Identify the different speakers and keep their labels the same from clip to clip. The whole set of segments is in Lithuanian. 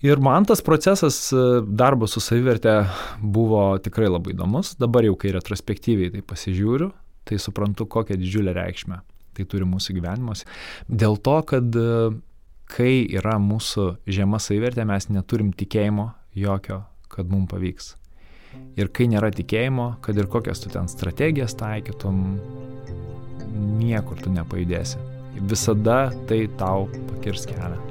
Speaker 1: Ir man tas procesas e, darbo su savivertė buvo tikrai labai įdomus. Dabar jau, kai retrospektyviai tai pasižiūriu, tai suprantu, kokią didžiulę reikšmę tai turi mūsų gyvenimuose. Dėl to, kad e, kai yra mūsų žema savivertė, mes neturim tikėjimo jokio, kad mums pavyks. Ir kai nėra tikėjimo, kad ir kokias tu ten strategijas taikytum, niekur tu nepajudėsi. Visada tai tau pakirs kelią.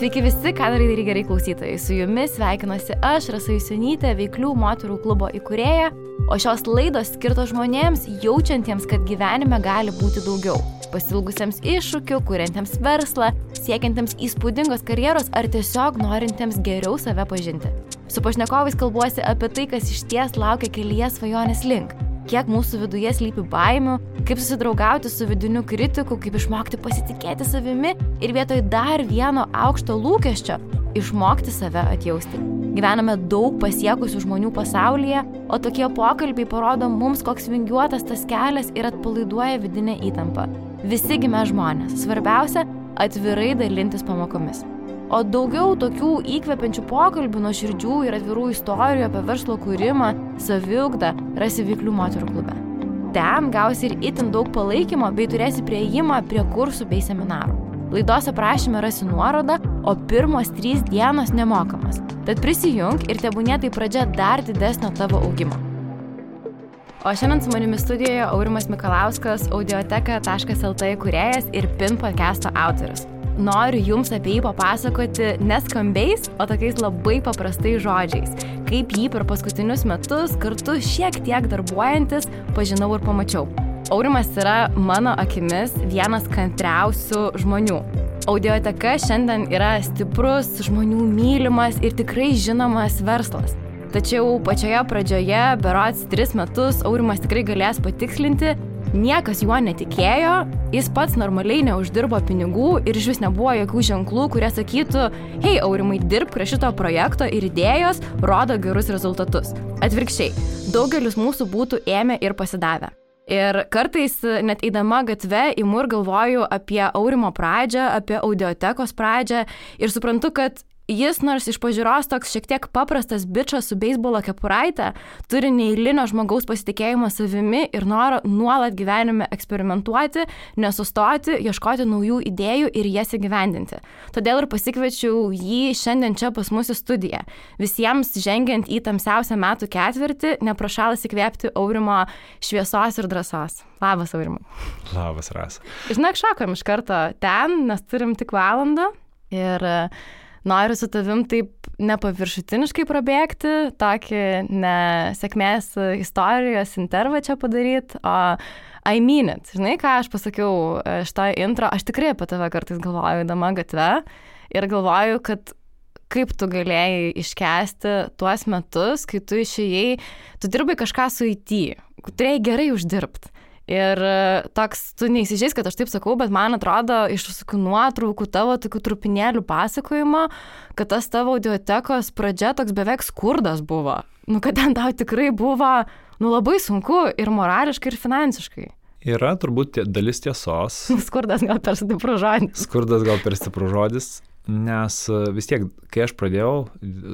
Speaker 2: Sveiki visi, darai daryti gerai klausytojai. Su jumis sveikinuosi aš, Rasa Jusinytė, Veiklių moterų klubo įkūrėja, o šios laidos skirtos žmonėms jaučiantiems, kad gyvenime gali būti daugiau. Pasilgusiems iššūkių, kuriantiems verslą, siekiantiems įspūdingos karjeros ar tiesiog norintiems geriau save pažinti. Su pašnekovais kalbuosi apie tai, kas iš ties laukia kelyje svajonės link kiek mūsų viduje slypi baimių, kaip susidraugauti su vidiniu kritiku, kaip išmokti pasitikėti savimi ir vietoj dar vieno aukšto lūkesčio išmokti save atjausti. Gyvename daug pasiekusių žmonių pasaulyje, o tokie pokalbiai parodo mums, koks vingiuotas tas kelias ir atpalaiduoja vidinę įtampą. Visi gimė žmonės. Svarbiausia - atvirai dalintis pamokomis. O daugiau tokių įkvepiančių pokalbių, nuoširdžių ir atvirų istorijų apie verslo kūrimą, saviugdą rasi Vyklių moterų klube. Ten gausi ir itin daug palaikymo bei turėsi prieimą prie kursų bei seminarų. Laidos aprašyme rasi nuorodą, o pirmos trys dienos nemokamas. Tad prisijung ir tebūnė tai pradžia dar didesnio tavo augimo. O šiandien su manimi studijoje Aurimas Mikalauskas, audioteka.lt kuriejas ir PIN podcast'o autorius noriu jums apie jį papasakoti neskambiais, o tokiais labai paprastais žodžiais. Kaip jį per paskutinius metus kartu šiek tiek darbuojantis pažinau ir pamačiau. Aurimas yra mano akimis vienas kantriausių žmonių. Audioteka šiandien yra stiprus, žmonių mylimas ir tikrai žinomas verslas. Tačiau pačioje pradžioje, berots tris metus, Aurimas tikrai galės patikslinti, Niekas juo netikėjo, jis pats normaliai neuždirbo pinigų ir iš vis nebuvo jokių ženklų, kurie sakytų, hei, aurimai, dirbk prie šito projekto ir idėjos rodo gerus rezultatus. Atvirkščiai, daugelis mūsų būtų ėmę ir pasidavę. Ir kartais net eidama gatve įmur galvoju apie aurimo pradžią, apie audiotekos pradžią ir suprantu, kad Jis nors iš pažiūros toks šiek tiek paprastas bičias su beisbolo kepuraitė, turi neįlinio žmogaus pasitikėjimo savimi ir norą nuolat gyvenime eksperimentuoti, nesustoti, ieškoti naujų idėjų ir jas įgyvendinti. Todėl ir pasikviečiau jį šiandien čia pas mus į studiją. Visiems žengiant į tamsiausią metų ketvirtį, neprašalas įkvėpti aurimo šviesos ir drąsos. Labas, aurimai.
Speaker 1: Labas, Ras.
Speaker 2: Žinok, šokom iš karto ten, nes turim tik valandą. Ir uh, noriu su tavim taip nepaviršutiniškai prabėgti, tokį nesėkmės istorijos intervą čia padaryti, o I mean it. Žinai, ką aš pasakiau e, šitą intro, aš tikrai apie tave kartais galvoju, įdama gatve ir galvoju, kad kaip tu galėjai iškesti tuos metus, kai tu išėjai, tu dirbai kažką su IT, turėjai gerai uždirbti. Ir e, toks, tu neįsižeis, kad aš taip sakau, bet man atrodo iš visokių nuotraukų tavo tokių trupinėlių pasakojimo, kad tas tavo audiotekos pradžia toks beveik skurdas buvo. Nu, kad ten tau tikrai buvo, nu, labai sunku ir morališkai, ir finansiškai.
Speaker 1: Yra turbūt dalis tiesos.
Speaker 2: Skurdas gal per stiprus žodis.
Speaker 1: Skurdas gal per stiprus žodis, nes e, vis tiek, kai aš pradėjau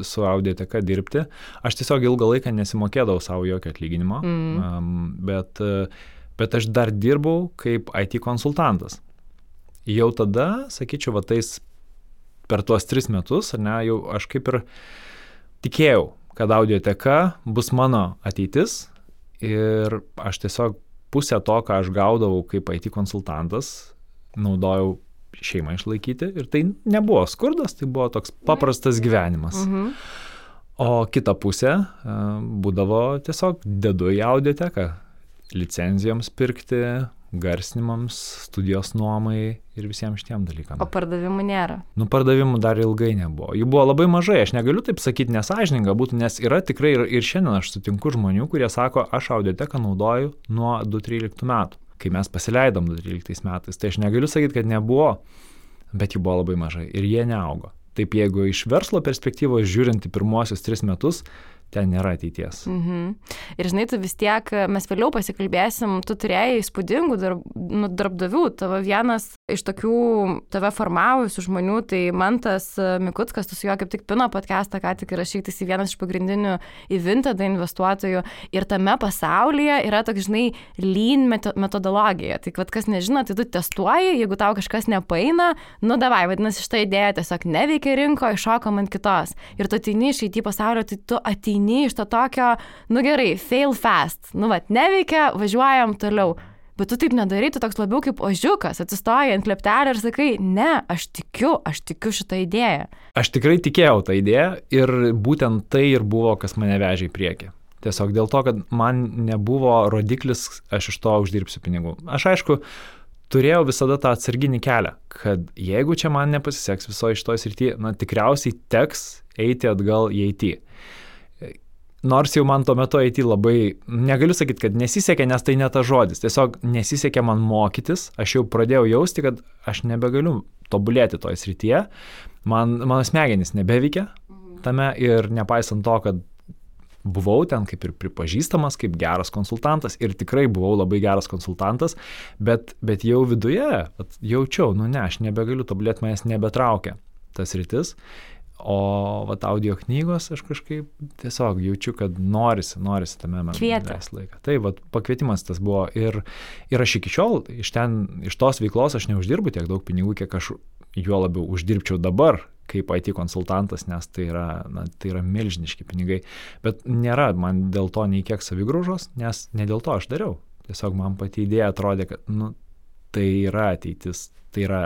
Speaker 1: su audioteka dirbti, aš tiesiog ilgą laiką nesimokėdavau savo jokio atlyginimo, mm. bet uh, bet aš dar dirbau kaip IT konsultantas. Jau tada, sakyčiau, va tais per tuos tris metus, ne, jau aš kaip ir tikėjau, kad audioteka bus mano ateitis ir aš tiesiog pusę to, ką aš gaudavau kaip IT konsultantas, naudojau šeimą išlaikyti ir tai nebuvo skurdas, tai buvo toks paprastas gyvenimas. Mhm. O kita pusė būdavo tiesiog dedu į audioteką, licenzijoms pirkti, garsinimams, studijos nuomai ir visiems šitiem dalykams.
Speaker 2: O pardavimų nėra?
Speaker 1: Nu, pardavimų dar ilgai nebuvo. Jų buvo labai mažai, aš negaliu taip sakyti nesažininga būtų, nes yra tikrai ir, ir šiandien aš sutinku žmonių, kurie sako, aš audioteką naudoju nuo 2013 metų, kai mes pasileidom 2013 metais. Tai aš negaliu sakyti, kad nebuvo, bet jų buvo labai mažai ir jie neaugo. Taip, jeigu iš verslo perspektyvos žiūrint į pirmuosius tris metus, ten nėra ateities.
Speaker 2: Mhm. Ir žinai, tu vis tiek, mes vėliau pasikalbėsim, tu turėjai įspūdingų darb, nu, darbdavių, tavo vienas iš tokių tave formavusių žmonių, tai Mantas Mikutskas, tu su juo kaip tik Pino podcastą, ką tik rašytis į vienas iš pagrindinių į Vintada investuotojų. Ir tame pasaulyje yra toks, žinai, lean metodologija. Tai vad kas nežino, tai tu testuoji, jeigu tau kažkas nepaina, nu davai, vadinasi, šitą idėją tiesiog neveikia rinkoje, iššokom ant kitos. Ir tu ateini iš IT pasaulio, tai tu ateini iš to tokio, nu gerai, fail fast, nu vad, neveikia, važiuojam toliau. Bet tu taip nedarai, tu toks labiau kaip ožiukas, atsistoji ant leptelio ir sakai, ne, aš tikiu, aš tikiu šitą idėją.
Speaker 1: Aš tikrai tikėjau tą idėją ir būtent tai ir buvo, kas mane vežė į priekį. Tiesiog dėl to, kad man nebuvo rodiklis, aš iš to uždirbsiu pinigų. Aš aišku, turėjau visada tą atsarginį kelią, kad jeigu čia man nepasiseks visoje šitoje srityje, na tikriausiai teks eiti atgal į IT nors jau man tuo metu IT labai, negaliu sakyti, kad nesisekė, nes tai ne ta žodis, tiesiog nesisekė man mokytis, aš jau pradėjau jausti, kad aš nebegaliu tobulėti toje srityje, man, mano smegenys nebeveikia tame ir nepaisant to, kad buvau ten kaip ir pripažįstamas kaip geras konsultantas ir tikrai buvau labai geras konsultantas, bet, bet jau viduje jaučiau, nu ne, aš nebegaliu tobulėti, manęs nebetraukia tas rytis O vat audio knygos aš kažkaip tiesiog jaučiu, kad norisi, norisi tame man leisti laiką. Tai vat pakvietimas tas buvo ir, ir aš iki šiol iš ten, iš tos veiklos aš neuždirbu tiek daug pinigų, kiek aš juo labiau uždirbčiau dabar kaip IT konsultantas, nes tai yra, na, tai yra milžiniški pinigai. Bet nėra man dėl to nei kiek savigraužos, nes ne dėl to aš dariau. Tiesiog man pati idėja atrodė, kad nu, tai yra ateitis, tai yra,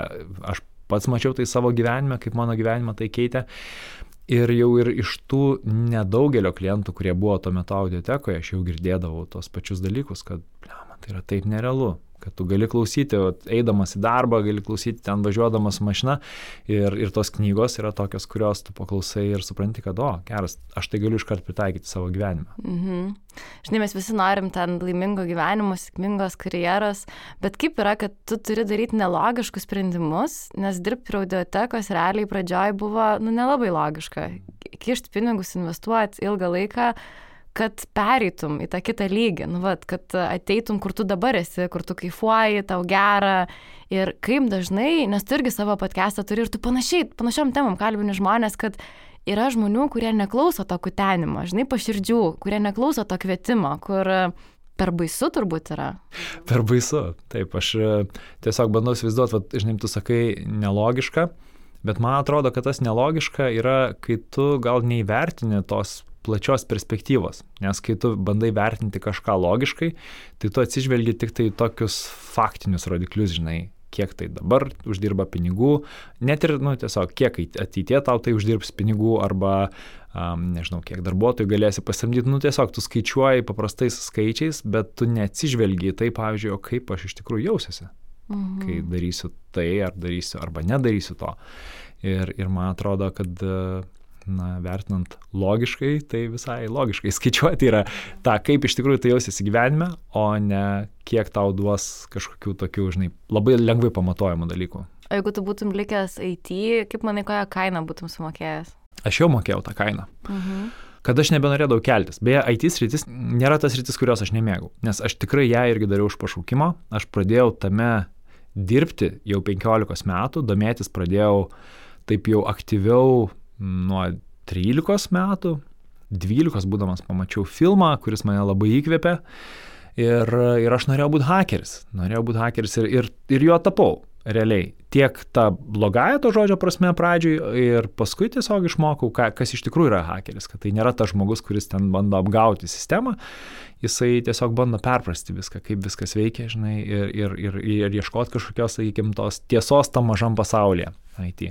Speaker 1: aš pats mačiau tai savo gyvenime, kaip mano gyvenimą tai keitė. Ir jau ir iš tų nedaugelio klientų, kurie buvo tuo metu audiotekoje, aš jau girdėdavau tos pačius dalykus, kad, blema, tai yra taip nerealu kad tu gali klausyti, eidamas į darbą, gali klausyti ten važiuodamas mašina ir, ir tos knygos yra tokios, kurios tu paklausai ir supranti, kad, o, geras, aš tai galiu iškart pritaikyti savo gyvenime.
Speaker 2: Mhm. Žinai, mes visi norim ten laimingo gyvenimo, sėkmingos karjeros, bet kaip yra, kad tu turi daryti nelogiškus sprendimus, nes dirbti prie audiotekos realiai pradžioj buvo, nu, nelabai logiška. Kišti pinigus, investuoti ilgą laiką kad pereitum į tą kitą lygį, nu, vat, kad ateitum, kur tu dabar esi, kur tu kaifuoji, tau gera. Ir kaip dažnai, nes tu irgi savo podcastą turi ir tu panašiai, panašiom temam kalbini žmonės, kad yra žmonių, kurie neklauso to kutenimo, žinai, paširdžių, kurie neklauso to kvietimo, kur per baisu turbūt yra.
Speaker 1: Per baisu, taip, aš e, tiesiog bandau įsivaizduoti, žinai, tu sakai nelogiška, bet man atrodo, kad tas nelogiška yra, kai tu gal neįvertini tos plačios perspektyvos, nes kai tu bandai vertinti kažką logiškai, tai tu atsižvelgi tik tai tokius faktinius rodiklius, žinai, kiek tai dabar uždirba pinigų, net ir, nu, tiesiog, kiek ateitie tau tai uždirbs pinigų arba, um, nežinau, kiek darbuotojų galėsi pasamdyti, nu, tiesiog tu skaičiuoji paprastais skaičiais, bet tu neatsižvelgi į tai, pavyzdžiui, o kaip aš iš tikrųjų jausiuosi, mhm. kai darysiu tai ar darysiu arba nedarysiu to. Ir, ir man atrodo, kad uh, na, vertinant logiškai, tai visai logiškai skaičiuoti yra tą, kaip iš tikrųjų tai jausiasi gyvenime, o ne kiek tau duos kažkokių tokių, žinai, labai lengvai pamatuojamų dalykų.
Speaker 2: O jeigu tu būtum likęs IT, kaip manai, kokią kainą būtum sumokėjęs?
Speaker 1: Aš jau mokėjau tą kainą. Mhm. Kad aš nebenorėdavau keltis. Beje, IT sritis nėra tas sritis, kurios aš nemėgau, nes aš tikrai ją irgi dariau už pašaukimą. Aš pradėjau tame dirbti jau 15 metų, domėtis pradėjau taip jau aktyviau nuo 13 metų, 12 būdamas pamačiau filmą, kuris mane labai įkvėpė ir, ir aš norėjau būti hakeris, norėjau būti hakeris ir, ir, ir jo tapau realiai. Tiek tą blogąją to žodžio prasme pradžioj ir paskui tiesiog išmokau, ką, kas iš tikrųjų yra hakeris, kad tai nėra tas žmogus, kuris ten bando apgauti sistemą, jisai tiesiog bando perprasti viską, kaip viskas veikia, žinai, ir, ir, ir, ir ieškoti kažkokios, sakykime, tos tiesos tam mažam pasaulyje. IT.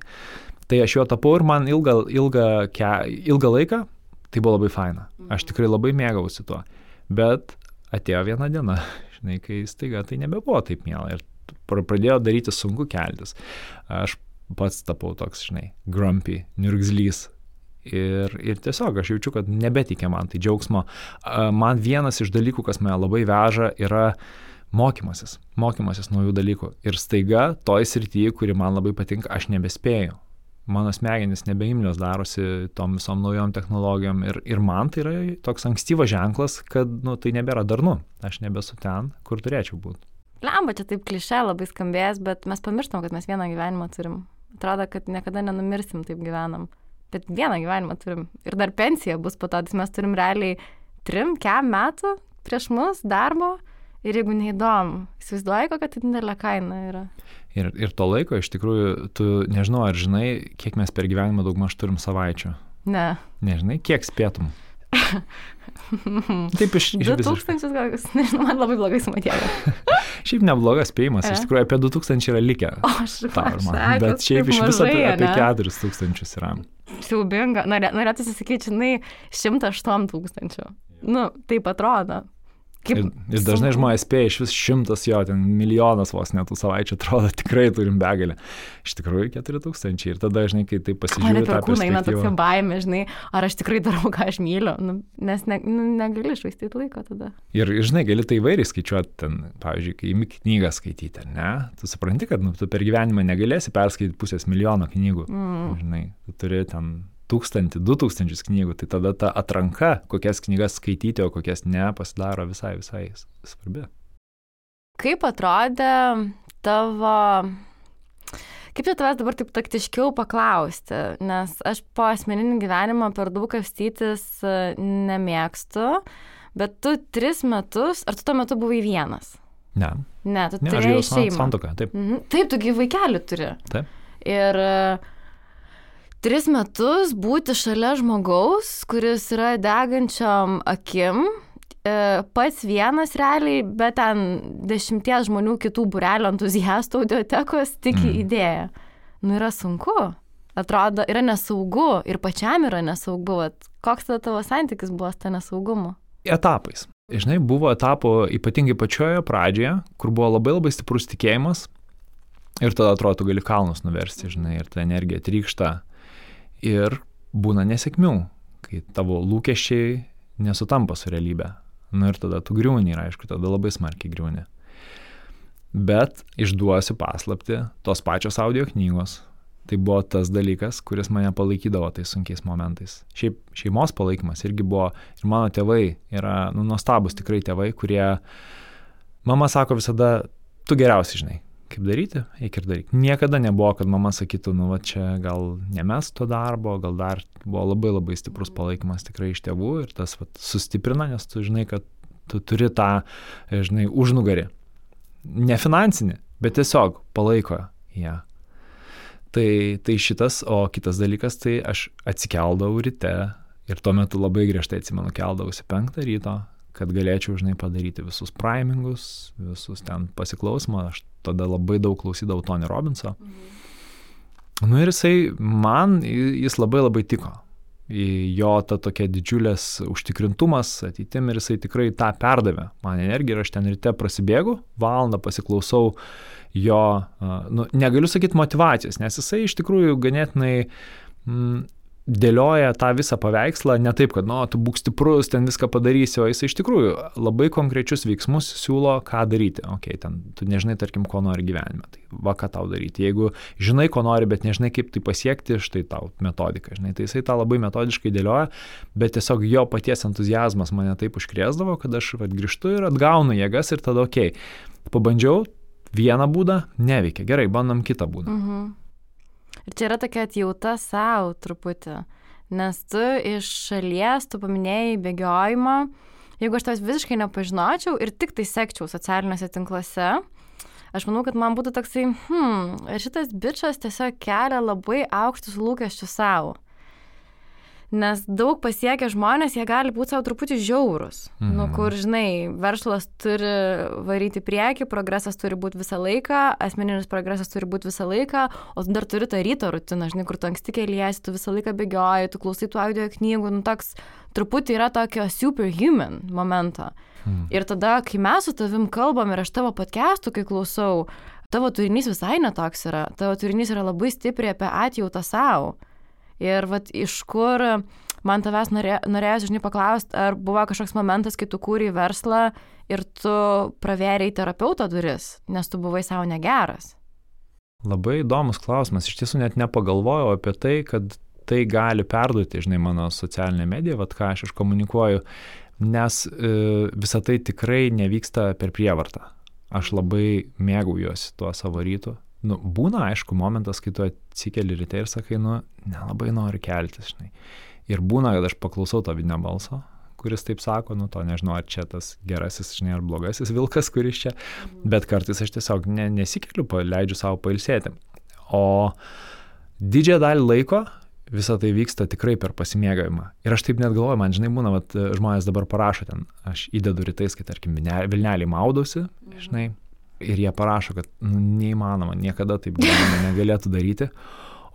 Speaker 1: Tai aš juo tapau ir man ilgą, ilgą, ke, ilgą laiką tai buvo labai faina. Aš tikrai labai mėgausi tuo. Bet atėjo viena diena, žinai, kai staiga tai nebebuvo taip mėla ir pradėjo daryti sunku keltis. Aš pats tapau toks, žinai, grumpy, nirgzlys. Ir, ir tiesiog aš jaučiu, kad nebetikė man tai džiaugsmo. Man vienas iš dalykų, kas mane labai veža, yra mokymasis. Mokymasis naujų dalykų. Ir staiga toj srityje, kuri man labai patinka, aš nebespėju mano smegenys nebeimlios darosi tom visom naujom technologijom ir, ir man tai yra toks ankstyvas ženklas, kad nu, tai nebėra darnu, aš nebesu ten, kur turėčiau būti.
Speaker 2: Lemba, čia taip klišė labai skambės, bet mes pamirštam, kad mes vieną gyvenimą turim. Atrodo, kad niekada nenumirsim, taip gyvenam. Bet vieną gyvenimą turim. Ir dar pensija bus po to, tai mes turim realiai trim, kem metų prieš mus darbo. Ir jeigu neįdomu, įsivaizduoji, kokia tai didelė kaina yra.
Speaker 1: Ir, ir to laiko iš tikrųjų, tu nežinau, ar žinai, kiek mes per gyvenimą daugmaž turim savaičių.
Speaker 2: Ne.
Speaker 1: Nežinai, kiek spėtum. Taip iš
Speaker 2: iš 2000 gal, nežinau, man labai blogai sumokėjo.
Speaker 1: šiaip neblogas spėjimas, iš tikrųjų apie 2000 yra likę.
Speaker 2: O aš
Speaker 1: žinau. Bet šiaip iš viso apie, apie 4000 yra.
Speaker 2: Siaubinga, norėtųsi sakyti, žinai, 108 tūkstančių. Nu, taip atrodo.
Speaker 1: Kaip ir, ir dažnai žmonės spėja iš vis šimtas jo, ten milijonas vos netų savaičių, atrodo, tikrai turim begalę. Iš tikrųjų, keturi tūkstančiai. Ir tada, žinai, kai tai pasižiūrė.
Speaker 2: Man per kūną eina tokia baime, žinai, ar aš tikrai darau, ką aš myliu, nu, nes ne, nu, negali išvaistyti laiko tada.
Speaker 1: Ir, žinai, gali tai įvairiai skaičiuoti, ten, pavyzdžiui, kai imi knygą skaityti, ne? Tu supranti, kad nu, tu per gyvenimą negalėsi perskaityti pusės milijono knygų. Mm. Žinai, tu turi ten tūkstantį, du tūkstančius knygų, tai tada ta atranka, kokias knygas skaityti, o kokias ne, pasidaro visai, visai svarbi.
Speaker 2: Kaip atrodė tavo Kaip čia tavęs dabar taip taktiškiau paklausti, nes aš po asmeninį gyvenimą per daug kapstytis e, nemėgstu, bet tu tris metus, ar tu tuo metu buvai vienas?
Speaker 1: Ne.
Speaker 2: Ne, tu ne, turėjai šeimą.
Speaker 1: Santoką, taip.
Speaker 2: Mhm. Taip, tu gyvai turi.
Speaker 1: Taip.
Speaker 2: Ir uh, tris metus būti šalia žmogaus, kuris yra degančiam akim, e, pats vienas realiai, bet ten dešimties žmonių kitų burelio entuziastų audiotekos tik mm. idėja. Nu yra sunku. Atrodo, yra nesaugu ir pačiam yra nesaugu. Vat, koks tada tavo santykis buvo su ta nesaugumu?
Speaker 1: Etapais. Žinai, buvo etapų ypatingai pačioje pradžioje, kur buvo labai labai stiprus tikėjimas ir tada atrodo, gali kalnus nuversti, žinai, ir ta energija trykšta ir būna nesėkmių, kai tavo lūkesčiai nesutampa su realybė. Na ir tada tu griūni ir aišku, tada labai smarkiai griūni. Bet išduosiu paslapti tos pačios audio knygos. Tai buvo tas dalykas, kuris mane palaikydavo tais sunkiais momentais. Šiaip šeimos palaikymas irgi buvo, ir mano tėvai yra nu, nuostabus tikrai tėvai, kurie, mama sako visada, tu geriausiai žinai, kaip daryti, eik ir daryk. Niekada nebuvo, kad mama sakytų, nu, va čia gal nemes to darbo, gal dar buvo labai labai stiprus palaikymas tikrai iš tėvų ir tas va, sustiprina, nes tu žinai, kad tu turi tą, žinai, užnugarį. Ne finansinį, bet tiesiog palaiko ją. Ja. Tai, tai šitas, o kitas dalykas, tai aš atsikeldavau ryte ir tuo metu labai griežtai atsimenu, keldavausi penktą ryto, kad galėčiau, žinai, padaryti visus primingus, visus ten pasiklausimą, aš tada labai daug klausydavau Tony Robinso. Mhm. Nu ir jisai, man jis labai labai tiko. Jo ta tokia didžiulės užtikrintumas ateitim ir jisai tikrai tą perdavė man energiją ir aš ten ryte prasibėgu, valandą pasiklausau jo, nu, negaliu sakyti motivacijos, nes jisai iš tikrųjų ganėtinai mm, dėlioja tą visą paveikslą ne taip, kad, nu, tu būk stiprus, ten viską padarysi, o jis iš tikrųjų labai konkrečius veiksmus siūlo, ką daryti. Ok, ten tu nežinai, tarkim, ko nori gyvenime, tai va, ką tau daryti. Jeigu žinai, ko nori, bet nežinai, kaip tai pasiekti, štai tau metodika, žinai, tai jisai tą labai metodiškai dėlioja, bet tiesiog jo paties entuzijazmas mane taip užkrėsdavo, kad aš vat, grįžtu ir atgaunu jėgas ir tada, ok, pabandžiau vieną būdą, neveikia, gerai, bandom kitą būdą. Mhm.
Speaker 2: Ir čia yra tokia atjauta savo truputį, nes tu iš šalies, tu paminėjai bėgiojimą, jeigu aš tavęs visiškai nepažinočiau ir tik tai sekčiau socialiniuose tinkluose, aš manau, kad man būtų toksai, hmm, šitas bičias tiesiog kelia labai aukštus lūkesčius savo. Nes daug pasiekę žmonės, jie gali būti savo truputį žiaurus. Nu, mhm. Nu, kur, žinai, verslas turi varyti prieki, progresas turi būti visą laiką, asmeninis progresas turi būti visą laiką, o tu dar turi tą ryto rutiną, žinai, kur tu anksti keliesi, tu visą laiką bėgioji, tu klausai tų audio knygų, nu toks truputį yra tokio superhuman momento. Mhm. Ir tada, kai mes su tavim kalbam ir aš tavo podcastų, kai klausau, tavo turinys visai netoks yra, tavo turinys yra labai stipriai apie atjautą savo. Ir vat iš kur man tavęs norė, norėjosi, žinai, paklausti, ar buvo kažkoks momentas, kai tu kūrei verslą ir tu pravėrėjai terapeuto duris, nes tu buvai savo negeras.
Speaker 1: Labai įdomus klausimas. Iš tiesų net nepagalvojau apie tai, kad tai gali perduoti, žinai, mano socialinė medija, vad ką aš iškomunikuoju, nes e, visa tai tikrai nevyksta per prievartą. Aš labai mėgaujuosi tuo savo rytu. Nu, būna, aišku, momentas, kai tu atsikeli ryte ir sakai, nu, nelabai noriu keltis, žinai. Ir būna, kad aš paklausau to vidinio balso, kuris taip sako, nu to nežinau, ar čia tas gerasis, žinai, ar blogasis vilkas, kuris čia, bet kartais aš tiesiog ne, nesikeliu, leidžiu savo pailsėti. O didžiąją dalį laiko visą tai vyksta tikrai per pasimėgavimą. Ir aš taip net galvoju, man žinai, būna, kad žmonės dabar parašo ten, aš įdedu rytais, kai tarkim Vilnelį maudausi, žinai, ir jie parašo, kad nu, neįmanoma, niekada taip negalėtų daryti.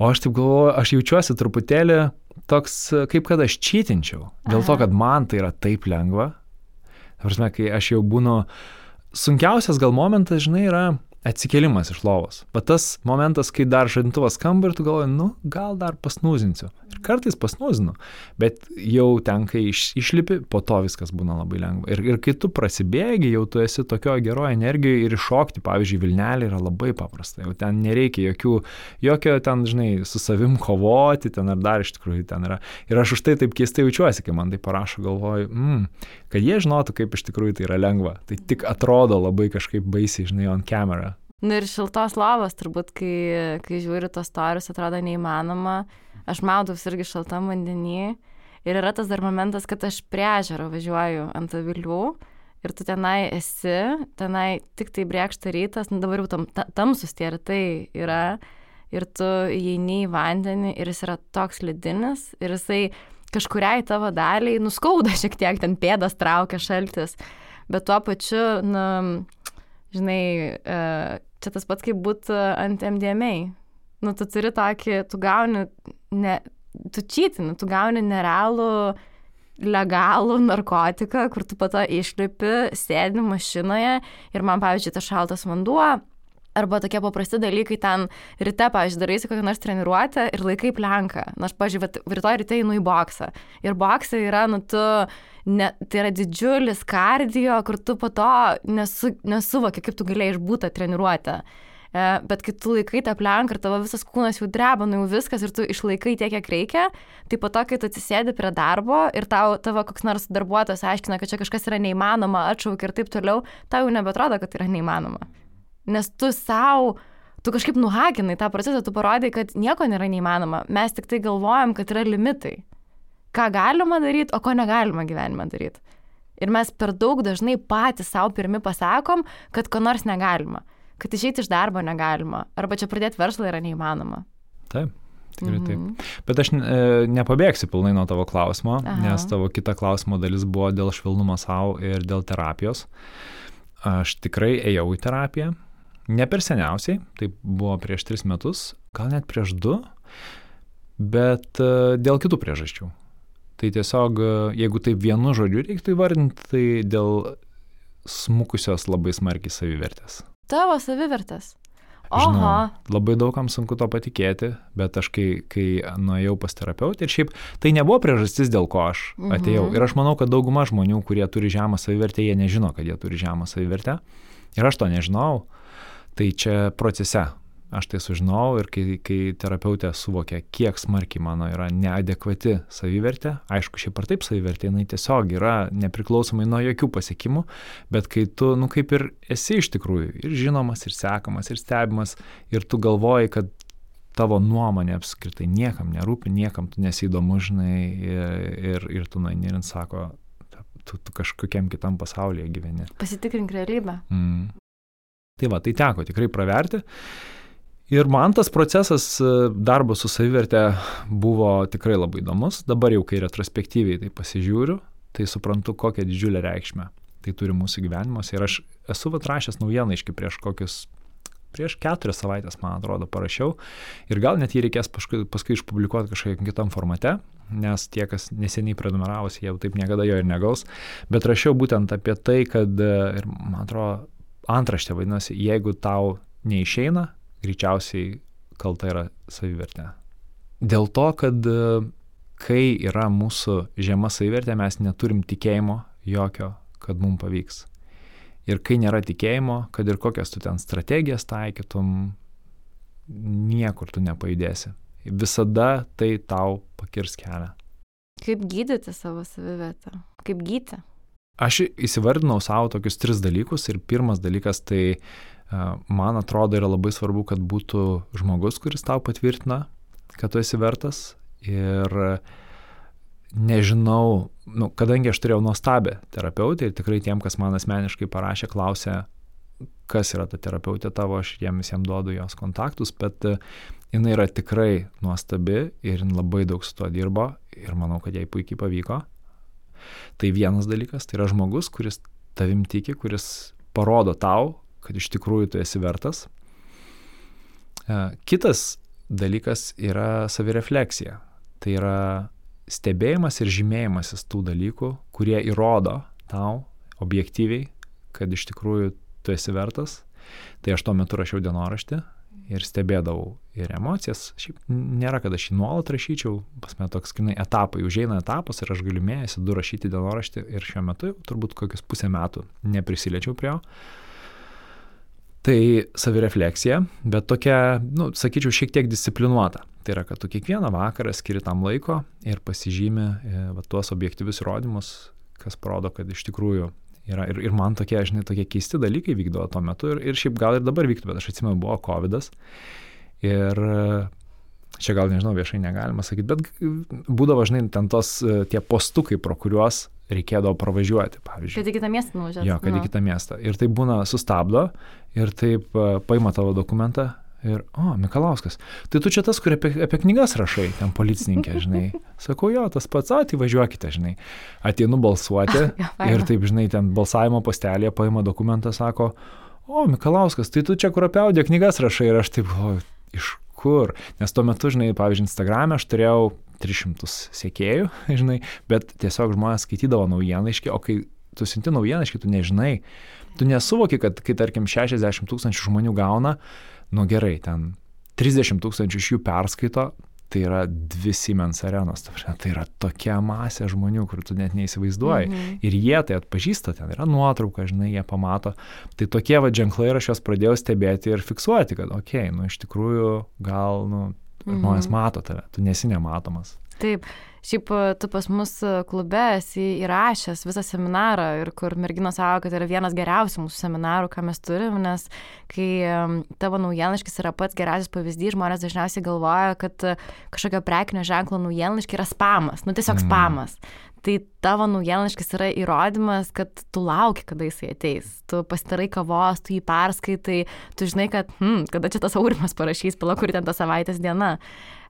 Speaker 1: O aš taip galvoju, aš jaučiuosi truputėlį toks, kaip kad aš čytinčiau. Dėl to, kad man tai yra taip lengva. Prasme, kai aš jau būnu, sunkiausias gal momentas, žinai, yra atsikėlimas iš lovos. Bet tas momentas, kai dar žadintuvas skamba ir tu galvoji, nu, gal dar pasnūzinsiu. Ir kartais pasnūzinu, bet jau ten, kai iš, išlipi, po to viskas būna labai lengva. Ir, ir kai tu prasibėgi, jau tu esi tokio gero energijoje ir iššokti, pavyzdžiui, Vilnelį yra labai paprasta. Jau ten nereikia jokių, jokio ten, žinai, su savim kovoti, ten ar dar iš tikrųjų ten yra. Ir aš už tai taip keistai jaučiuosi, kai man tai parašo, galvoju, mm, kad jie žinotų, kaip iš tikrųjų tai yra lengva. Tai tik atrodo labai kažkaip baisiai, žinai, on camera.
Speaker 2: Nu ir šiltos lovos, turbūt, kai, kai žiūri tos storius, atrodo neįmanoma. Aš maudausi irgi šaltam vandenį. Ir yra tas dar momentas, kad aš prie ežero važiuoju ant avilių ir tu tenai esi, tenai tik tai brėkšta rytas, nu dabar jau tam, tamsus tie rytai yra. Ir tu įeini į vandenį ir jis yra toks lidinis ir jisai kažkuriai tavo daliai nuskauda šiek tiek, ten pėdas traukia šaltis. Bet tuo pačiu, nu, žinai, uh, čia tas pats kaip būtų ant MDMA. Nu, tu turi tokį, tu gauni, ne, tu čytini, tu gauni nerealų, legalų narkotiką, kur tu po to išlipi, sėdi mašinoje ir man, pavyzdžiui, tas šaltas vanduo, arba tokie paprasti dalykai ten ryte, pavyzdžiui, darysi kokią nors treniruotę ir laikai plenką. Na, aš, pavyzdžiui, rytoj ryte einu į boksą. Ir boksai yra, nu, tu, ne, tai yra didžiulis kardio, kur tu po to nesu, nesuvoki, kaip tu galėjai išbūti treniruotę. E, bet kai tu laikai tą plenką ir tavo visas kūnas jau dreba, nu jau viskas ir tu išlaikai tiek, kiek reikia, tai po to, kai tu atsisėdi prie darbo ir tau, tavo koks nors darbuotojas aiškina, kad čia kažkas yra neįmanoma, atšaukia ir taip toliau, tau jau nebetrodo, kad tai yra neįmanoma. Nes tu savo, tu kažkaip nuhakinai tą procesą, tu parodai, kad nieko nėra neįmanoma. Mes tik tai galvojam, kad yra limitai. Ką galima daryti, o ko negalima gyvenime daryti. Ir mes per daug dažnai patys savo pirmi pasakom, kad ko nors negalima. Kad išeiti iš darbo negalima. Arba čia pradėti verslą yra neįmanoma.
Speaker 1: Taip. Tikrai taip. Mm -hmm. Bet aš e, nepabėgsiu pilnai nuo tavo klausimo, Aha. nes tavo kita klausimo dalis buvo dėl švelnumo savo ir dėl terapijos. Aš tikrai ėjau į terapiją, Ne per seniausiai, tai buvo prieš tris metus, gal net prieš du, bet e, dėl kitų priežasčių. Tai tiesiog, e, jeigu taip vienu žodžiu reiktų įvardinti, tai dėl smukusios labai smarkiai savivertės.
Speaker 2: Tavo savivertės.
Speaker 1: Žinau, labai daugam sunku to patikėti, bet aš kai, kai nuėjau pas terapeutį ir šiaip tai nebuvo priežastis, dėl ko aš atėjau. Mhm. Ir aš manau, kad dauguma žmonių, kurie turi žemą savivertę, jie nežino, kad jie turi žemą savivertę. Ir aš to nežinau. Tai čia procese aš tai sužinojau ir kai, kai terapeutė suvokė, kiek smarkiai mano yra neadekvati savivertė, aišku, šiaip ar taip savivertė, jinai tiesiog yra nepriklausomai nuo jokių pasiekimų, bet kai tu, nu kaip ir esi iš tikrųjų ir žinomas, ir sekamas, ir stebimas, ir tu galvoji, kad tavo nuomonė apskritai niekam nerūpi, niekam tu nesidomu, žinai, ir, ir, tu nueini ir sako, tu, tu kažkokiam kitam pasaulyje gyveni.
Speaker 2: Pasitikrink realybę.
Speaker 1: Mm. Tai va, tai teko tikrai praverti. Ir man tas procesas e, darbo su savivertė buvo tikrai labai įdomus. Dabar jau, kai retrospektyviai tai pasižiūriu, tai suprantu, kokią didžiulę reikšmę tai turi mūsų gyvenimuose. Ir aš esu atrašęs naujienaiškai prieš kokius, prieš keturias savaitės, man atrodo, parašiau. Ir gal net jį reikės paskui, paskui išpublikuoti kažkokiam kitam formate, nes tie, kas neseniai prenumeravosi, jie taip niekada jo ir negaus. Bet rašiau būtent apie tai, kad, e, ir man atrodo, antraštė vadinasi, jeigu tau neišeina, greičiausiai kalta yra savivertė. Dėl to, kad e, kai yra mūsų žema savivertė, mes neturim tikėjimo jokio, kad mums pavyks. Ir kai nėra tikėjimo, kad ir kokias tu ten strategijas taikytum, niekur tu nepajudėsi. Visada tai tau pakirs kelią.
Speaker 2: Kaip gydyti savo savivertę? Kaip gydyti?
Speaker 1: Aš įsivardinau savo tokius tris dalykus ir pirmas dalykas tai man atrodo yra labai svarbu, kad būtų žmogus, kuris tau patvirtina, kad tu esi vertas ir nežinau, nu, kadangi aš turėjau nuostabę terapeutę ir tikrai tiem, kas man asmeniškai parašė, klausė, kas yra ta terapeutė tavo, aš jiem visiems duodu jos kontaktus, bet e, jinai yra tikrai nuostabi ir labai daug su tuo dirbo ir manau, kad jai puikiai pavyko. Tai vienas dalykas, tai yra žmogus, kuris tavim tiki, kuris parodo tau, kad iš tikrųjų tu esi vertas. E, kitas dalykas yra savirefleksija. Tai yra stebėjimas ir žymėjimasis tų dalykų, kurie įrodo tau objektyviai, kad iš tikrųjų tu esi vertas. Tai aš tuo metu rašiau dienoraštį ir stebėdavau ir emocijas. Šiaip nėra, kad aš jį nuolat rašyčiau, pas mane toks, kai etapai, užeina etapas ir aš galiu mėnesį du rašyti dienoraštį ir šiuo metu turbūt kokius pusę metų neprisiliečiau prie jo. Tai savirefleksija, bet tokia, nu, sakyčiau, šiek tiek disciplinuota. Tai yra, kad tu kiekvieną vakarą skiri tam laiko ir pasižymi e, va, tuos objektyvius įrodymus, kas parodo, kad iš tikrųjų yra. Ir, ir man tokie, žinai, tokie keisti dalykai vykdavo tuo metu ir, ir šiaip gal ir dabar vyktų, bet aš atsimenu, buvo COVID. -as. Ir čia gal nežinau, viešai negalima sakyti, bet būdavo, žinai, ten tos tie postukai, pro kuriuos reikėdavo pravažiuoti, pavyzdžiui.
Speaker 2: Kad į kitą miestą nuvažiuoti.
Speaker 1: Jo, kad nu. į kitą miestą. Ir tai būna sustabdo ir taip paima tavo dokumentą Ir, o, Mikalauskas, tai tu čia tas, kur apie, apie knygas rašai, ten policininkė, žinai. Sakau, jo, tas pats, o, tai žinai. Ateinu balsuoti ir taip, žinai, ten balsavimo postelėje paima dokumentą, sako, o, Mikalauskas, tai tu čia kur apie audio knygas rašai ir aš taip, o, iš kur? Nes tuo metu, žinai, pavyzdžiui, Instagram'e aš turėjau 300 sekėjų, žinai, bet tiesiog žmonės skaitydavo naujienaiškį, o kai tu siunti naujienaiškį, tu nežinai, tu nesuvoki, kad kai, tarkim, 60 tūkstančių žmonių gauna, nu gerai, ten 30 tūkstančių iš jų perskaito, tai yra dvi Siemens arenos, tai yra tokia masė žmonių, kur tu net neįsivaizduoji. Mhm. Ir jie tai atpažįsta, ten yra nuotrauka, žinai, jie pamato. Tai tokie va ženklai ir aš juos pradėjau stebėti ir fiksuoti, kad, okei, okay, nu iš tikrųjų gal, nu, žmonės mhm. mato tave, tu nesi nematomas.
Speaker 2: Taip. Šiaip e, tu pas mus e, klube esi įrašęs visą seminarą ir kur merginos savo, kad yra vienas geriausių mūsų seminarų, ką mes turim, nes kai tavo naujienlaiškis yra pats geriausias pavyzdys, žmonės dažniausiai galvoja, kad e, kažkokio prekinio ženklo naujienlaiškis yra spamas, nu tiesiog mm. spamas. Tai tavo naujienlaiškis yra įrodymas, kad tu lauki, kada jisai ateis. Tu pasidarai kavos, tu jį perskaitai, tu žinai, kad, hm, kada čia tas aurimas parašys, pala, kur ten ta savaitės diena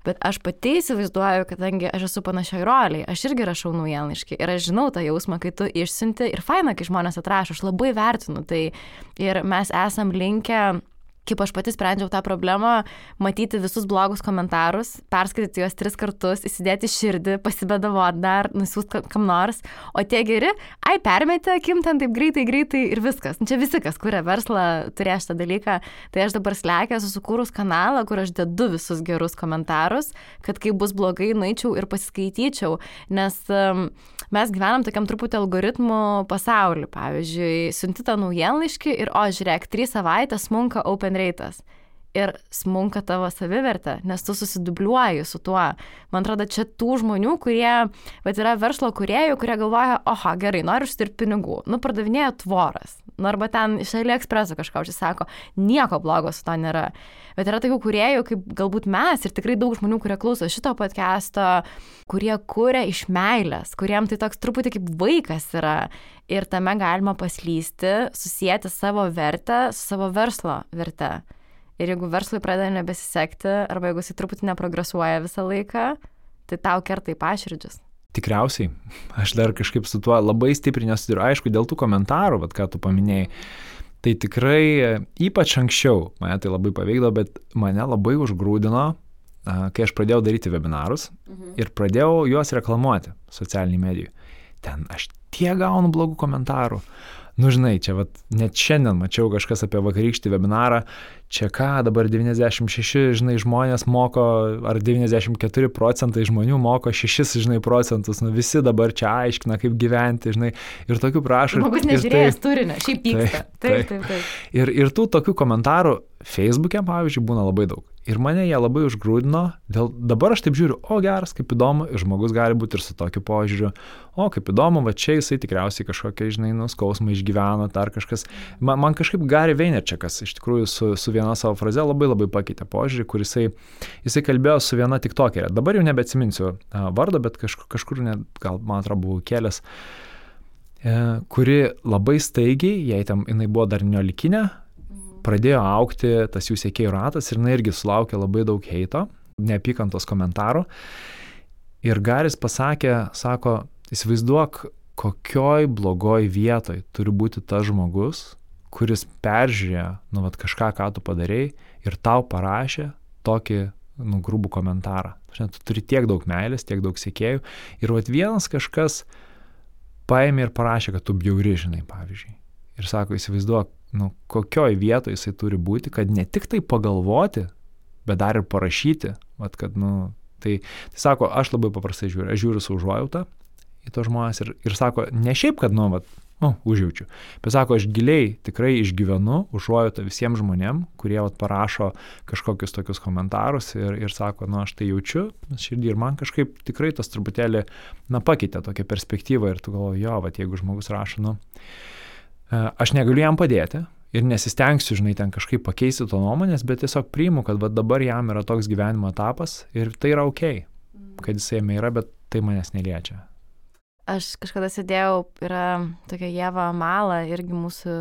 Speaker 2: bet aš pati įsivaizduoju, kadangi aš esu panašioj roliai, aš irgi rašau naujienlaiškį ir aš žinau tą jausmą, kai tu išsinti ir faina, kai žmonės atrašo, aš labai vertinu tai. Ir mes esam linkę kaip aš pati sprendžiau tą problemą, matyti visus blogus komentarus, perskaityti juos tris kartus, įsidėti širdį, pasibedavo dar, nusiųsti kam nors, o tie geri, ai, permetė akim ten taip greitai, greitai ir viskas. Nu, čia visi, kas kuria verslą, turėjo šitą dalyką. Tai aš dabar slekia, susikūrus kanalą, kur aš dedu visus gerus komentarus, kad kai bus blogai, nueičiau ir pasiskaityčiau, nes um, mes gyvenam tokiam truputį algoritmų pasauliu. Pavyzdžiui, siunti tą naujienlaiškį ir, o, žiūrėk, trys savaitės smunka open open rate'as ir smunka tavo savivertė, nes tu susidubliuoji su tuo. Man atrodo, čia tų žmonių, kurie, bet yra verslo kuriejų, kurie galvoja, oho, gerai, noriu uždirbti pinigų, nu pardavinėja tvoras. Nu, arba ten iš AliExpreso kažką užsisako, nieko blogo su to nėra. Bet yra tokių kuriejų, kaip galbūt mes ir tikrai daug žmonių, kurie klauso šito podcast'o, kurie kuria iš meilės, kuriem tai toks truputį kaip vaikas yra. Ir tame galima paslysti, susijęti savo vertę su savo verslo verte. Ir jeigu verslui pradeda nebesisekti, arba jeigu jis truputį neprogresuoja visą laiką, tai tau kertai paširdžius.
Speaker 1: Tikriausiai. Aš dar kažkaip su tuo labai stipriai nesusiduriu. Aišku, dėl tų komentarų, vat, ką tu paminėjai, tai tikrai ypač anksčiau mane tai labai paveikdavo, bet mane labai užgrūdino, kai aš pradėjau daryti webinarus mhm. ir pradėjau juos reklamuoti socialiniai medijai. Ten aš tiek gaunu blogų komentarų nu žinai, čia vat, net šiandien mačiau kažkas apie vakarykštį webinarą, čia ką dabar 96, žinai, žmonės moko, ar 94 procentai žmonių moko 6, žinai, procentus, nu visi dabar čia aiškina, kaip gyventi, žinai, ir tokių prašo.
Speaker 2: Žmogus nežiūrėjęs tai, turinio, šiaip pyksta. Taip, taip, taip. taip.
Speaker 1: Ir, ir tų tokių komentarų Facebook'e, pavyzdžiui, būna labai daug. Ir mane jie labai užgrūdino, dėl dabar aš taip žiūriu, o geras, kaip įdomu, ir žmogus gali būti ir su tokiu požiūriu, o kaip įdomu, va čia jisai tikriausiai kažkokia, žinai, nuskausmą išgyveno, dar kažkas. Man, man kažkaip Gary Vaynerčiakas iš tikrųjų su, su viena savo fraze labai labai pakeitė požiūrį, kur jisai, jisai kalbėjo su viena tik tokia. Dabar jau nebeatsiminsiu vardo, bet kažkur, kažkur net, gal man atrodo, buvau kelias e, kuri labai staigiai, jei tam jinai buvo dar neolikinė, pradėjo aukti tas jų sėkėjų ratas ir jinai irgi sulaukė labai daug heito, neapykantos komentarų. Ir Garis pasakė, sako, įsivaizduok, kokioj blogoj vietoj turi būti tas žmogus, kuris peržiūrėjo, nu, vat, kažką, ką tu padarėjai ir tau parašė tokį, nu, grubų komentarą. Žinai, tu turi tiek daug meilės, tiek daug sėkėjų ir vat vienas kažkas paėmė ir parašė, kad tu bjauri, žinai, pavyzdžiui. Ir sako, įsivaizduok, nu, kokioj vietoje jisai turi būti, kad ne tik tai pagalvoti, bet dar ir parašyti, vat, kad, nu, tai, tai sako, aš labai paprastai žiūriu, aš žiūriu su užuojauta į tos žmonės ir, ir sako, ne šiaip, kad, nu, vat, nu, užjaučiu, bet sako, aš giliai tikrai išgyvenu užuojautą visiems žmonėm, kurie vat, parašo kažkokius tokius komentarus ir, ir sako, nu, aš tai jaučiu, širdį ir man kažkaip tikrai tas truputėlį, na, pakeitė tokią perspektyvą ir tu galvoji, jo, vat, jeigu žmogus rašo, nu, aš negaliu jam padėti ir nesistengsiu, žinai, ten kažkaip pakeisti to nuomonės, bet tiesiog priimu, kad va, dabar jam yra toks gyvenimo etapas ir tai yra ok, kad jisai jame yra, bet tai manęs neliečia.
Speaker 2: Aš kažkada sėdėjau, yra tokia Jėva Mala, irgi mūsų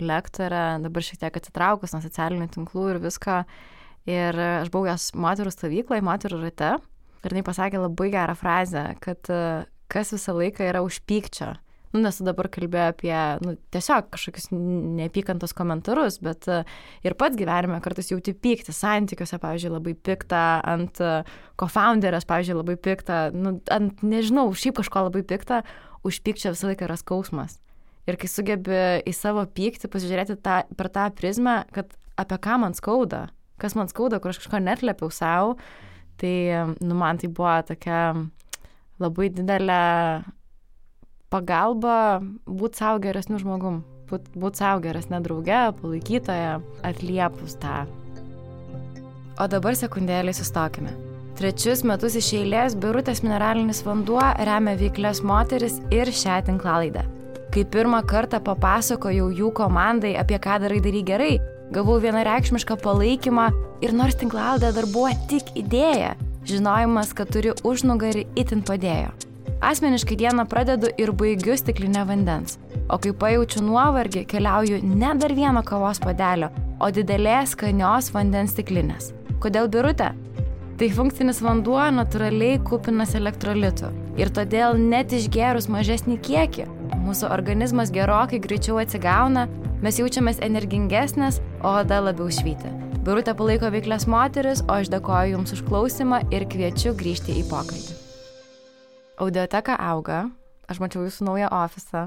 Speaker 2: lektorė, dabar šiek tiek atsitraukus nuo socialinių tinklų ir visko. Ir aš buvau jos moterų stovykloje, moterų rate. Ir jinai pasakė labai gerą frazę, kad kas visą laiką yra už pykčio nu, nes dabar kalbėjai apie, nu, tiesiog kažkokius neapykantos komentarus, bet e, ir pats gyvenime kartais jauti pykti santykiuose, pavyzdžiui, labai piktą, ant co-founderės, e, pavyzdžiui, labai piktą, nu, ant, nežinau, šiaip kažko labai piktą, už pykčio visą laiką yra skausmas. Ir kai sugebi į savo pyktį pasižiūrėti tą, per tą prizmę, kad apie ką man skauda, kas man skauda, kur aš kažko netlėpiau savo, tai, nu, man tai buvo tokia labai didelė pagalba būti savo geresniu žmogum, būti būt savo geresnė drauge, palaikytoja, atliepus tą. O dabar sekundėlį sustokime. Trečius metus iš eilės Birutės mineralinis vanduo remia veiklės moteris ir šią tinklalaidą. Kai pirmą kartą papasakojau jų komandai, apie ką darai darai gerai, gavau vienareikšmišką palaikymą ir nors tinklalaidė dar buvo tik idėja, žinojimas, kad turi užnugarį itin padėjo. Asmeniškai dieną pradedu ir baigiu stiklinę vandens. O kai pajaučiu nuovargį, keliauju ne dar vieno kavos padelio, o didelės skanios vandens stiklinės. Kodėl birutė? Tai funkcinis vanduo natūraliai kupinas elektrolitų. Ir todėl net išgerus mažesnį kiekį, mūsų organizmas gerokai greičiau atsigauna, mes jaučiamės energingesnės, o oda labiau švyti. Birutė palaiko veiklės moteris, o aš dėkoju Jums už klausimą ir kviečiu grįžti į pokalbį. Audioteka auga. Aš mačiau jūsų naują ofisą.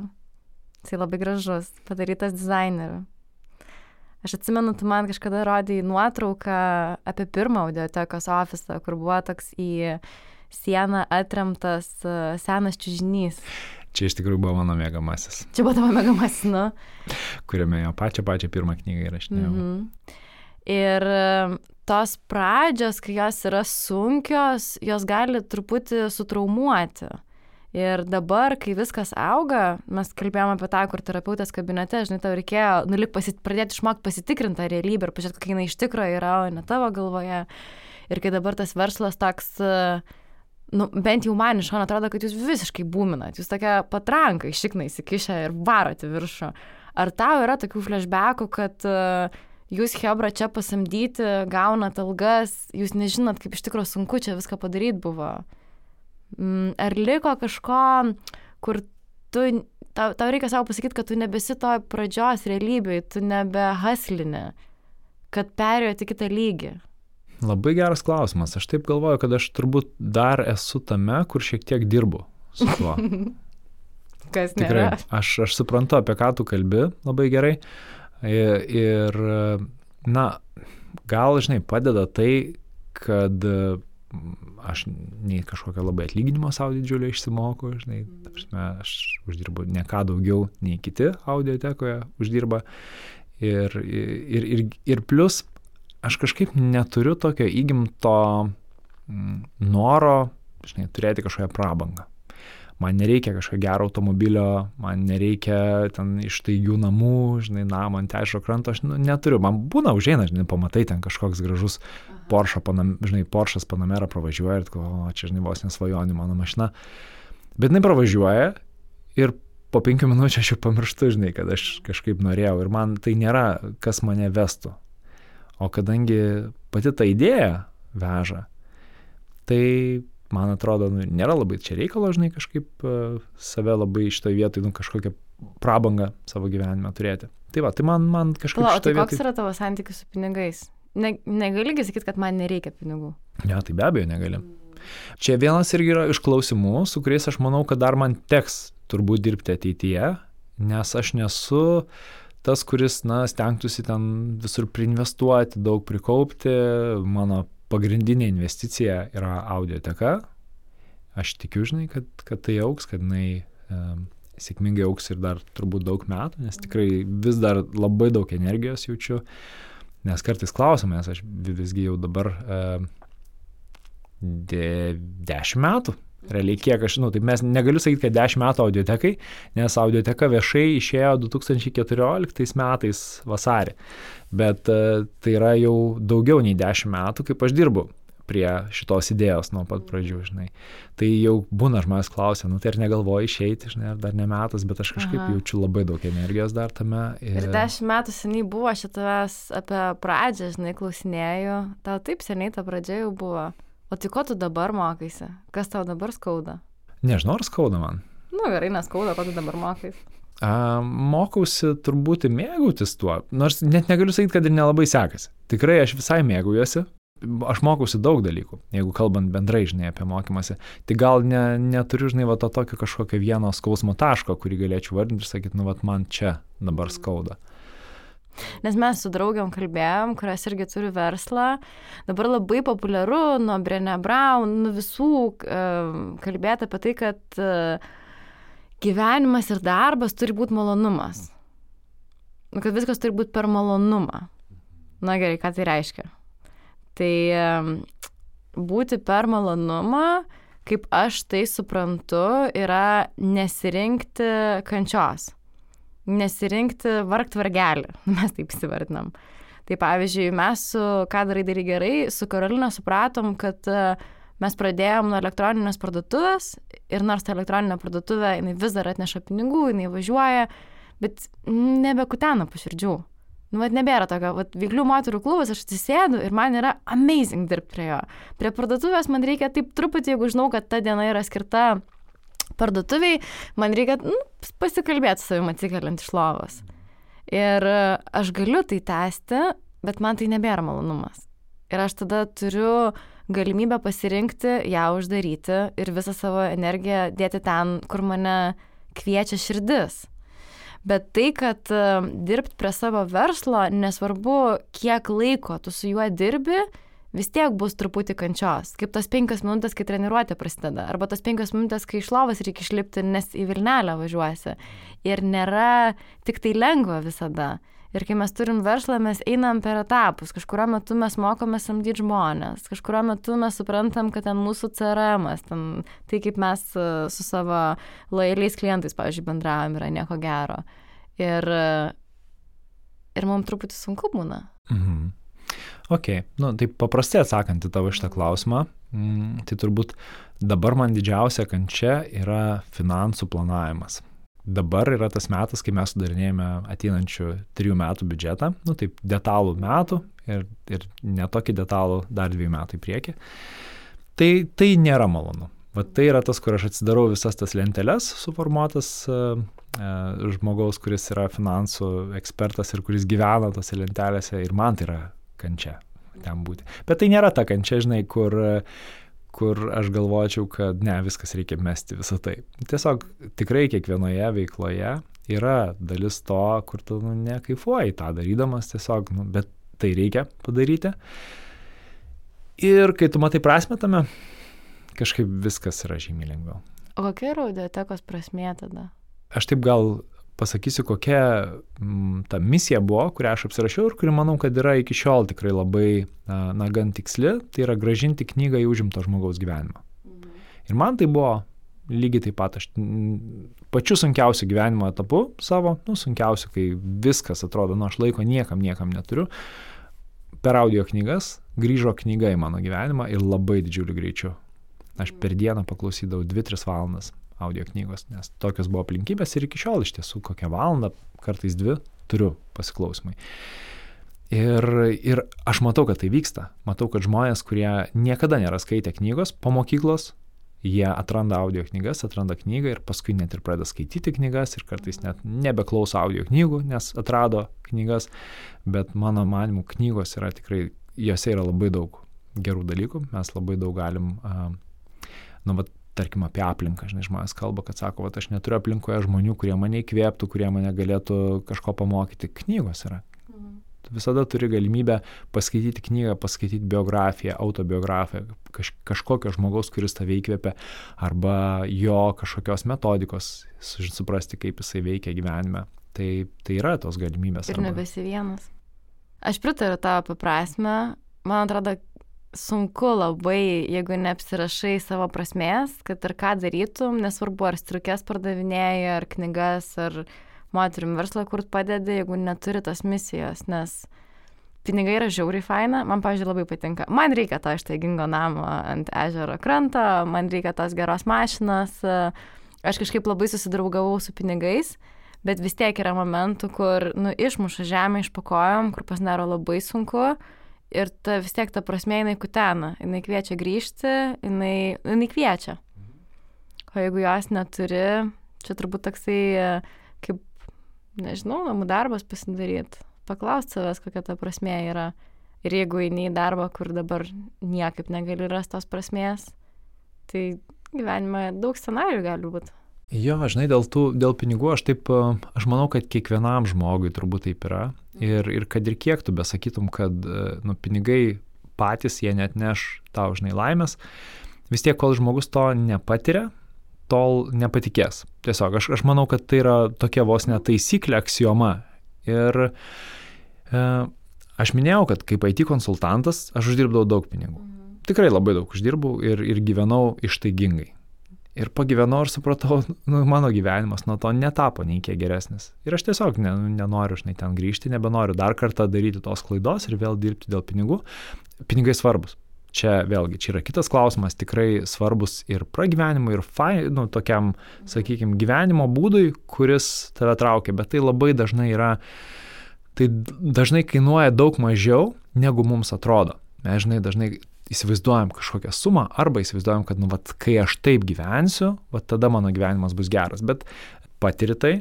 Speaker 2: Jisai labai gražus, padarytas dizaineriu. Aš atsimenu, tu man kažkada rodėjai nuotrauką apie pirmą audiotekos ofisą, kur buvo toks į sieną atremtas uh, senas čiūžinys.
Speaker 1: Čia iš tikrųjų buvo mano mėgamasis.
Speaker 2: Čia buvo tavo mėgamasis, nu.
Speaker 1: Kuriame jo pačią pačią pirmą knygą įrašinėjau. Mm -hmm.
Speaker 2: Ir tos pradžios, kai jos yra sunkios, jos gali truputį sutraumuoti. Ir dabar, kai viskas auga, mes kalbėjome apie tą, kur terapeutės kabinete, žinai, tau reikėjo, nu, lik pasit, pradėti išmokti pasitikrinti tą realybę ir pažiūrėti, kokia jinai iš tikrųjų yra, o ne tavo galvoje. Ir kai dabar tas verslas toks, nu, bent jau man iš šono atrodo, kad jūs visiškai būminat, jūs tokia patranka išiknai įsikišę ir varot į viršų. Ar tau yra tokių flashbackų, kad uh, jūs Hebra čia pasamdyti, gaunat algas, jūs nežinot, kaip iš tikrųjų sunku čia viską padaryti buvo. Mm, ar liko kažko, kur tu, tau, tau reikia savo pasakyti, kad tu nebesi to pradžios realybėje, tu nebehaslinė, kad perėjote kitą lygį?
Speaker 1: Labai geras klausimas. Aš taip galvoju, kad aš turbūt dar esu tame, kur šiek tiek dirbu su tuo.
Speaker 2: Kas nėra.
Speaker 1: Tikrai. Aš, aš suprantu, apie ką tu kalbi labai gerai. Uh, Ir, na, gal, žinai, padeda tai, kad aš nei kažkokio labai atlyginimo savo didžiulio išsimoku, žinai, prasme, aš uždirbu ne ką daugiau nei kiti audiotekoje uždirba. Ir, ir, ir, ir plus aš kažkaip neturiu tokio įgimto mm, noro, žinai, turėti kažkokią prabangą man nereikia kažkokio gero automobilio, man nereikia ten iš taigių namų, žinai, namą ant ežero kranto, aš nu, neturiu, man būna užeina, žinai, pamatai ten kažkoks gražus Porsche, panam, žinai, Porsche'as Panamera pravažiuoja ir, o čia, žinai, vos nesvajonė mano mašina, bet jinai pravažiuoja ir po penkių minučių aš jau pamirštu, žinai, kad aš kažkaip norėjau. Ir man tai nėra, kas mane vestų. O kadangi pati ta idėja veža, tai man atrodo, nu, nėra labai čia reikalo, žinai, kažkaip uh, save labai šitoje vietoje, nu, kažkokią prabangą savo gyvenime turėti. Tai va, tai man, man kažkaip...
Speaker 2: O tai koks vietoj... yra tavo santykis su pinigais? Ne, negali sakyti, kad man nereikia pinigų.
Speaker 1: Ne, tai be abejo negali. Čia vienas irgi yra iš klausimų, su kuriais aš manau, kad dar man teks turbūt dirbti ateityje, nes aš nesu tas, kuris, na, stengtųsi ten visur priinvestuoti, daug prikaupti. Mano pagrindinė investicija yra audioteka. Aš tikiu, žinai, kad, kad tai auks, kad jinai e, sėkmingai auks ir dar turbūt daug metų, nes tikrai vis dar labai daug energijos jaučiu. Nes kartais klausimės, aš visgi jau dabar e, de, dešimt metų realiai kiek aš, nu, tai mes negaliu sakyti, kad 10 metų audiotekai, nes audioteka viešai išėjo 2014 metais vasarį, bet uh, tai yra jau daugiau nei 10 metų, kaip aš dirbu prie šitos idėjos nuo pat pradžių, žinai. Tai jau būna žmonės klausia, nu tai ar negalvoji išeiti, žinai, ar dar ne metas, bet aš kažkaip Aha. jaučiu labai daug energijos dar tame.
Speaker 2: Ir... ir dešimt metų seniai buvo šitas apie pradžią, žinai, klausinėjau, tau taip seniai ta pradžia jau buvo. O tai ko tu dabar mokaisi? Kas tau dabar skauda?
Speaker 1: Nežinau, ar skauda man.
Speaker 2: Nu gerai, neskauda, ko tu dabar mokaisi.
Speaker 1: A, mokausi turbūt mėgautis tuo, nors net negaliu sakyti, kad ir nelabai sekasi. Tikrai aš visai mėgaujuosi, aš mokausi daug dalykų, jeigu kalbant bendrai, žinai, apie mokymasi. Tai gal ne, neturiu, žinai, va to tokio kažkokio vieno skausmo taško, kurį galėčiau vardinti ir sakyti, nu, va, man čia dabar skauda. Mm.
Speaker 2: Nes mes su draugiam kalbėjom, kurios irgi turi verslą. Dabar labai populiaru nuo Brené Brown, nuo visų kalbėti apie tai, kad e, gyvenimas ir darbas turi būti malonumas. Nu, kad viskas turi būti per malonumą. Na gerai, ką tai reiškia? Tai būti per malonumą, kaip aš tai suprantu, yra nesirinkti kančios nesirinkti vargt vargelį, mes taip įsivardinam. Tai pavyzdžiui, mes su Ką darai darai gerai, su Karolina supratom, kad e, mes pradėjom nuo elektroninės parduotuvės ir nors ta elektroninė parduotuvė, jinai vis dar atneša pinigų, jinai važiuoja, bet nebekutena paširdžių. Nu, vad nebėra tokio, vad vyklių moterų klubas, aš atsisėdu ir man yra amazing dirbti prie jo. Prie parduotuvės man reikia taip truputį, jeigu žinau, kad ta diena yra skirta parduotuviai, man reikia nu, pasikalbėti su savimi atsikeliant iš lovos. Ir e, aš galiu tai tęsti, bet man tai nebėra malonumas. Ir aš tada turiu galimybę pasirinkti ją uždaryti ir visą savo energiją dėti ten, kur mane kviečia širdis. Bet tai, kad e, dirbti prie savo verslo, nesvarbu, kiek laiko tu su juo dirbi, vis tiek bus truputį kančios. Kaip tos penkios minutės, kai treniruotė prasideda. Arba tos penkios minutės, kai iš lovas reikia išlipti, nes į Vilnelę važiuosi. Ir nėra tik tai lengva visada. Ir kai mes turim verslą, mes einam per etapus. Kažkurio metu mes mokome samdyti žmonės, kažkurio metu mes suprantam, kad ten mūsų CRM, ten, tai kaip mes e, su savo lojaliais klientais, pavyzdžiui, bendravom, yra nieko gero. Ir, ir mums truputį sunku būna. Mhm.
Speaker 1: Ok, nu, tai paprastai atsakant į tavo šitą klausimą, mm, tai turbūt dabar man didžiausia kančia yra finansų planavimas. Dabar yra tas metas, kai mes sudarinėjame ateinančių trijų metų biudžetą, nu taip detalų metų ir, ir netokį detalų dar dviejų metų į priekį. Tai, tai nėra malonu. Vat tai yra tas, kur aš atsidarau visas tas lenteles suformuotas uh, uh, žmogaus, kuris yra finansų ekspertas ir kuris gyvena tose lentelėse ir man tai yra kančia ten būti. Bet tai nėra ta kančia, žinai, kur, kur aš galvočiau, kad ne, viskas reikia mesti visą tai. Tiesiog tikrai kiekvienoje veikloje yra dalis to, kur tu nu, nekaifuoji tą darydamas tiesiog, nu, bet tai reikia padaryti. Ir kai tu matai prasme tame, kažkaip viskas yra žymiai lengviau.
Speaker 2: O kokia yra audiotekos prasmė tada?
Speaker 1: Aš taip gal pasakysiu, kokia m, mm, ta misija buvo, kurią aš apsirašiau ir kuri manau, kad yra iki šiol tikrai labai, na, gan tiksli, tai yra gražinti knygą į užimto žmogaus gyvenimą. Mhm. Ir man tai buvo lygiai taip pat, aš pačiu sunkiausiu gyvenimo etapu savo, nu, sunkiausiu, kai viskas atrodo, nu, aš laiko niekam, niekam neturiu, per audio knygas grįžo knyga į mano gyvenimą ir labai didžiuliu greičiu. Aš per dieną paklausydavau 2-3 valandas audio knygos, nes tokios buvo aplinkybės ir iki šiol iš tiesų kokią valandą, kartais dvi turiu pasiklausimai. Ir, ir aš matau, kad tai vyksta. Matau, kad žmonės, kurie niekada nėra skaitę knygos po mokyklos, jie atranda audio knygas, atranda knygą ir paskui net ir pradeda skaityti knygas ir kartais net nebeklauso audio knygų, nes atrado knygas, bet mano manimu knygos yra tikrai, juose yra labai daug gerų dalykų, mes labai daug galim, nu, bet tarkim apie aplinką, žinai, žmonės kalba, kad sako, kad aš neturiu aplinkoje žmonių, kurie mane įkvėptų, kurie mane galėtų kažko pamokyti. Knygos yra. Tu visada turi galimybę paskaityti knygą, paskaityti biografiją, autobiografiją, kaž, kažkokio žmogaus, kuris tave įkvėpia, arba jo kažkokios metodikos, suprasti, kaip jisai veikia gyvenime. Tai, tai yra tos galimybės.
Speaker 2: Ir nebesi vienas. Aš pritariu tavo apie prasme. Man atrodo, sunku labai, jeigu neapsirašai savo prasmės, kad ir ką darytum, nesvarbu ar striukės pardavinėjai, ar knygas, ar moterim verslą kurt padedi, jeigu neturi tos misijos, nes pinigai yra žiauriai faina, man, pavyzdžiui, labai patinka. Man reikia to ištaigingo namo ant ežero kranto, man reikia tos geros mašinos, aš kažkaip labai susidraugavau su pinigais. Bet vis tiek yra momentų, kur, nu, išmuša žemę iš pakojom, kur pasidaro labai sunku. Uh, ir ta, vis tiek ta prasme jinai kutena, jinai kviečia grįžti, jinai, jinai kviečia. O jeigu jos neturi, čia turbūt toksai, kaip, nežinau, namų darbas pasidaryti, paklausti savęs, kokia ta prasme yra. Ir jeigu eini į darbą, kur dabar niekaip negali rasti tos prasmės, tai gyvenime daug scenarių gali būti.
Speaker 1: Jo, žinai, dėl, tų, dėl pinigų aš taip, aš manau, kad kiekvienam žmogui turbūt taip yra. Ir, ir kad ir kiek tu besakytum, kad nu, pinigai patys jie net neš tau, žinai, laimės, vis tiek, kol žmogus to nepatiria, tol nepatikės. Tiesiog aš, aš manau, kad tai yra tokia vos netaisyklė, aksioma. Ir e, aš minėjau, kad kaip IT konsultantas aš uždirbdavau daug pinigų. Mhm. Tikrai labai daug uždirbau ir, ir gyvenau ištaigingai. Ir pagyvenau ir supratau, nu, mano gyvenimas nuo to netapo nei kiek geresnis. Ir aš tiesiog ne, nenoriu, žinai, ten grįžti, nebenoriu dar kartą daryti tos klaidos ir vėl dirbti dėl pinigų. Pinigai svarbus. Čia vėlgi, čia yra kitas klausimas, tikrai svarbus ir pragyvenimui, ir fai, nu, tokiam, sakykime, gyvenimo būdui, kuris tave traukia, bet tai labai dažnai yra, tai dažnai kainuoja daug mažiau, negu mums atrodo. Mes, žinai, dažnai įsivaizduojam kažkokią sumą arba įsivaizduojam, kad, nu, vat, kai aš taip gyvensiu, vat tada mano gyvenimas bus geras. Bet patiri tai,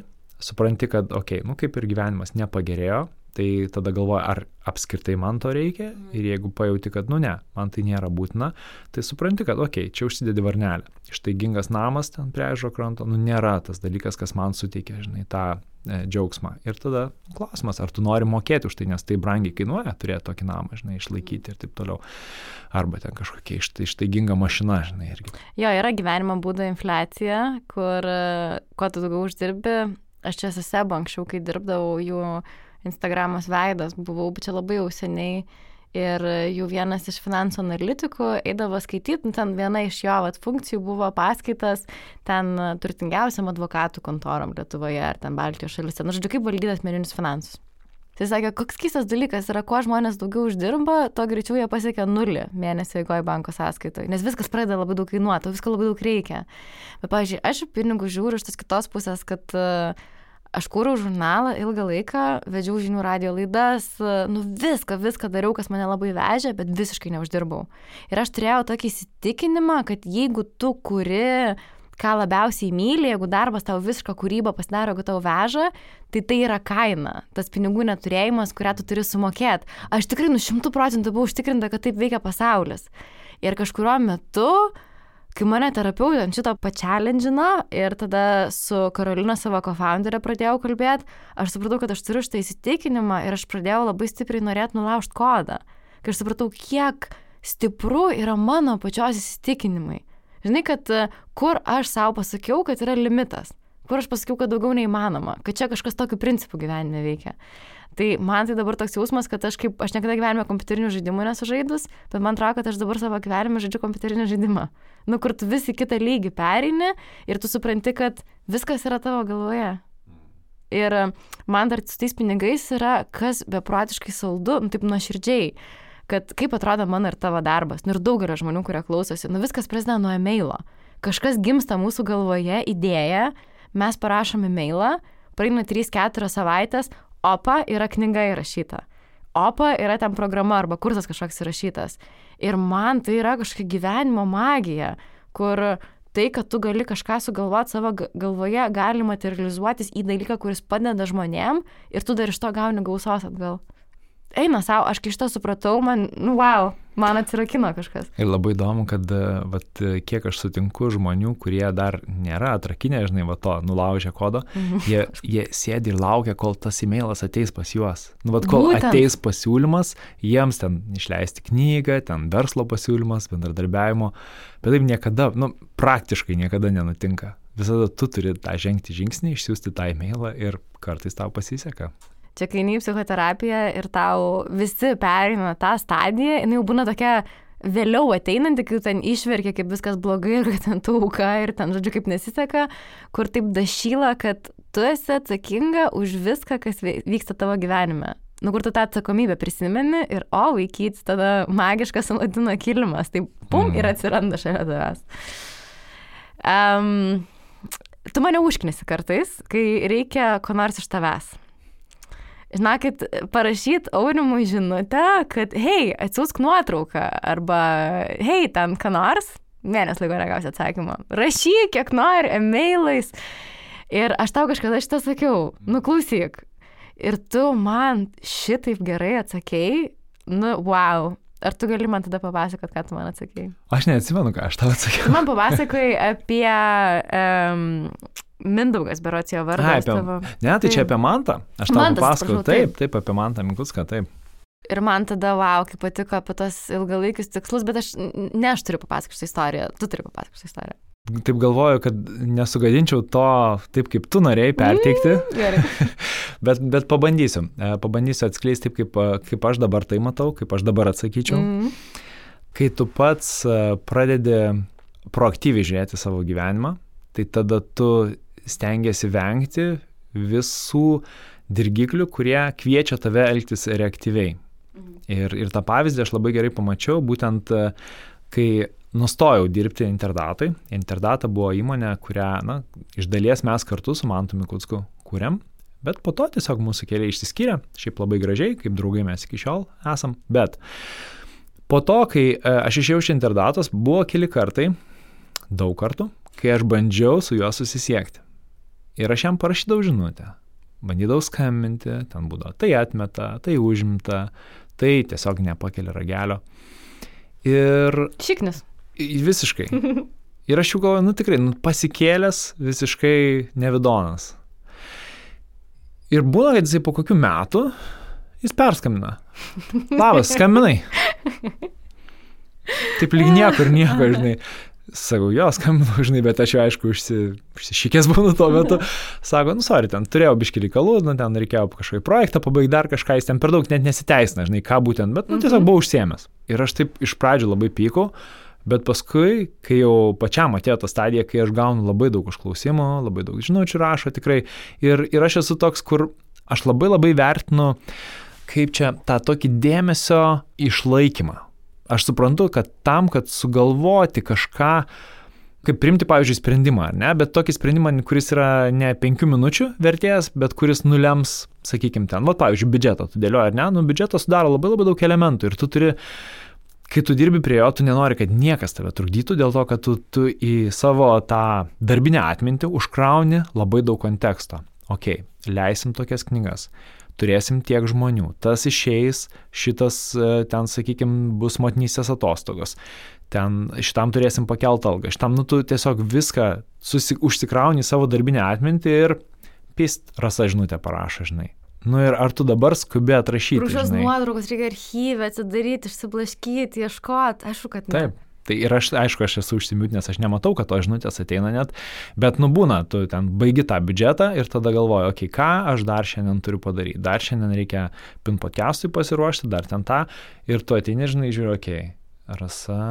Speaker 1: supranti, kad, okei, okay, nu kaip ir gyvenimas nepagerėjo, tai tada galvoji, ar apskritai man to reikia mhm. ir jeigu pajauti, kad, nu ne, man tai nėra būtina, tai supranti, kad, okei, čia užsidedi varnelę. Ištaigingas namas ten prie ežo kranto, nu nėra tas dalykas, kas man suteikia, žinai, tą e, džiaugsmą. Ir tada klausimas, ar tu nori mokėti už tai, nes tai brangiai kainuoja turėti tokį namą, žinai, išlaikyti ir taip toliau. Arba ten kažkokia ištaiginga mašina, žinai, irgi.
Speaker 2: Jo, yra gyvenimo būdo infliacija, kur e, kuo tu daugiau uždirbi, aš čia esu sebo anksčiau, kai dirbdavau jų Instagramos veidas buvau, bet čia labai jau seniai. Ir jų vienas iš finansų analitikų eidavo skaityti, nu, ten viena iš jo vat, funkcijų buvo paskaitas ten turtingiausiam advokatų kontorom Lietuvoje ar ten Baltijos šalyse. Na, nu, žodžiu, kaip valdyti asmeninius finansus. Tai sakė, koks keistas dalykas yra, kuo žmonės daugiau uždirba, to greičiau jie pasiekia nulį mėnesio eigoje banko sąskaitoje, nes viskas pradeda labai daug kainuoti, visko labai daug reikia. Bet, pavyzdžiui, aš pinigų žiūriu iš tos kitos pusės, kad uh, aš kūriau žurnalą ilgą laiką, vedžiau žinių radio laidas, nu viską, viską dariau, kas mane labai vežė, bet visiškai neuždirbau. Ir aš turėjau tokį įsitikinimą, kad jeigu tu kuri ką labiausiai myli, jeigu darbas tau visišką kūrybą pasidaro, jeigu tau veža, tai tai yra kaina, tas pinigų neturėjimas, kurią tu turi sumokėti. Aš tikrai nu šimtų procentų buvau užtikrinta, kad taip veikia pasaulis. Ir kažkurio metu kai mane terapeutė ant šito pačelendžino ir tada su Karolina savo kofounderė pradėjau kalbėti, aš supratau, kad aš turiu šitą įsitikinimą ir aš pradėjau labai stipriai norėti nulaužti kodą. Kai aš supratau, kiek stipru yra mano pačios įsitikinimai. Žinai, kad e, kur aš savo pasakiau, kad yra limitas. kur aš pasakiau, kad daugiau neįmanoma, kad čia kažkas tokiu principu gyvenime veikia. Tai man tai dabar toks jausmas, kad aš kaip, aš niekada gyvenime kompiuterinių žaidimų nesu žaidus, bet man atrodo, kad aš dabar savo gyvenime žaidžiu kompiuterinį žaidimą. Nu, kur tu vis į kitą lygį perini ir tu supranti, kad viskas yra tavo galvoje. Ir man dar su tais pinigais yra, kas beprotiškai saldu, nu, taip nuoširdžiai kad kaip atrodo mano ir tavo darbas. Nu ir daugelio žmonių, kurie klausosi, nu viskas prasideda nuo e-mailo. Kažkas gimsta mūsų galvoje, idėja, mes parašome e-mailą, praeina 3-4 savaitės, opa yra knyga įrašyta. Opa yra ten programa arba kursas kažkoks įrašytas. Ir man tai yra kažkokia gyvenimo magija, kur tai, kad tu gali kažką sugalvoti savo galvoje, gali materializuotis į dalyką, kuris padeda žmonėm ir tu dar iš to gauni gausos atgal eina savo, aš kai šitą supratau, man, nu, wow, man atsirakino kažkas.
Speaker 1: Ir labai įdomu, kad, vat, kiek aš sutinku žmonių, kurie dar nėra atrakinę, žinai, va to, nulaužę kodo, mhm. jie, jie sėdi ir laukia, kol tas e-mailas ateis pas juos. Nu, vat, kol Būtent. ateis pasiūlymas, jiems ten išleisti knygą, ten verslo pasiūlymas, bendradarbiavimo, bet taip niekada, nu, praktiškai niekada nenutinka. Visada tu turi tą žengti žingsnį, išsiųsti tą e-mailą ir kartais tau pasiseka.
Speaker 2: Čia kai eini į psichoterapiją ir tau visi perina tą stadiją, jinai jau būna tokia vėliau ateinanti, kai ten išverkia, kaip viskas blogai ir ten tu auka ir ten, žodžiu, kaip nesiseka, kur taip dašyla, kad tu esi atsakinga už viską, kas vyksta tavo gyvenime. Nu, kur tu tą atsakomybę prisimeni ir, o, vaikyts, tada magiškas aladino kilimas, tai pum mm. ir atsiranda šalia tavęs. Um, tu mane užknisi kartais, kai reikia ko nors iš tavęs žinokit, parašyt aurimui žinutę, kad hei, atsiųsk nuotrauką arba hei, ten ką nors, mėnesį laiko negausi atsakymą. Rašyk, kiek nori, e-mailais. Ir aš tau kažkada šitą sakiau, nuklausyk. Ir tu man šitaip gerai atsakėjai, nu, wow. Ar tu gali man tada papasakot, ką tu man atsakėjai?
Speaker 1: Aš neatsimenu, ką aš tau atsakiau.
Speaker 2: Man papasakojai apie um, Mindaugas, berots jo vardas.
Speaker 1: A, apie, tavo... Ne, tai čia apie Mantą. Aš tau papasakoju. Taip, taip, apie Mantą Mikulską, taip.
Speaker 2: Ir man tada, wow, kaip patiko apie tos ilgalaikius tikslus, bet aš, ne aš turiu papasakoti šitą istoriją, tu turi papasakoti šitą istoriją.
Speaker 1: Taip galvoju, kad nesugadinčiau to taip, kaip tu norėjai perteikti. Mm, gerai. bet, bet pabandysiu. E, pabandysiu atskleisti taip, kaip, kaip aš dabar tai matau, kaip aš dabar atsakyčiau. Mm. Kai tu pats e, pradedi proaktyviai žiūrėti savo gyvenimą, tai tada tu stengiasi vengti visų dirgiklių, kurie kviečia tave elgtis reaktyviai. Mhm. Ir, ir tą pavyzdį aš labai gerai pamačiau, būtent e, kai nustojau dirbti Interdatui. Interdata buvo įmonė, kurią, na, iš dalies mes kartu su Mantu Mikutsku kūrėm, bet po to tiesiog mūsų keliai išsiskyrė, šiaip labai gražiai, kaip draugai mes iki šiol esam, bet po to, kai e, aš išėjau iš Interdatos, buvo keli kartai, daug kartų, kai aš bandžiau su juo susisiekti. Ir aš jam parašydavau žinutę. Bandydavau skambinti, ten būdavo tai atmeta, tai užimta, tai tiesiog nepakelia ragelio. Ir...
Speaker 2: Šiknis.
Speaker 1: Visiškai. Ir aš jau galvoju, nu tikrai, nu, pasikėlęs visiškai nevidonas. Ir būna, kad jisai po kokių metų jis perskambina. Labas, skambinai. Taip lyg niekur nieko, žinai. Sakau, jo, skambinu, žinai, bet aš jau aišku užsi, užsišykęs būnu tuo metu. Sako, nu, sorry, ten turėjau biškį reikalų, nu, ten reikėjo kažkokį projektą pabaigti, dar kažką, jis ten per daug net nesiteisina, žinai, ką būtent, bet, nu, tiesiog mhm. buvau užsiemęs. Ir aš taip iš pradžių labai pykau, bet paskui, kai jau pačiam atėjo ta stadija, kai aš gaunu labai daug užklausimų, labai daug žinučių rašo tikrai, ir, ir aš esu toks, kur aš labai labai vertinu, kaip čia tą tokį dėmesio išlaikymą. Aš suprantu, kad tam, kad sugalvoti kažką, kaip primti, pavyzdžiui, sprendimą, ne, bet tokį sprendimą, kuris yra ne penkių minučių vertės, bet kuris nulems, sakykime, ten, va, pavyzdžiui, biudžetą tu dėlioji, ar ne, nu, biudžetas sudaro labai labai daug elementų ir tu turi, kai tu dirbi prie jo, tu nenori, kad niekas tave trukdytų, dėl to, kad tu, tu į savo tą darbinę atmintį užkrauni labai daug konteksto. Ok, leisim tokias knygas turėsim tiek žmonių. Tas išeis, šitas e, ten, sakykime, bus motinystės atostogos. Ten šitam turėsim pakeltą algą. Šitam, nu, tu tiesiog viską susi, užsikrauni savo darbinę atmintį ir pist rasa žinutę parašo, žinai. Nu ir ar tu dabar skubi atrašyti?
Speaker 2: Kažkokios nuotraukos reikia archyvę atsidaryti, išsiblaškyti, ieškoti, aišku, kad ne.
Speaker 1: Taip. Tai ir aš, aišku, aš esu užsimiutinęs, aš nematau, kad to žinutės ateina net, bet nubūna, tu ten baigi tą biudžetą ir tada galvoji, okei, okay, ką aš dar šiandien turiu padaryti. Dar šiandien reikia pin podcast'ui pasiruošti, dar ten tą. Ir tu ateini, žinai, žiūri, okei, okay, rasa,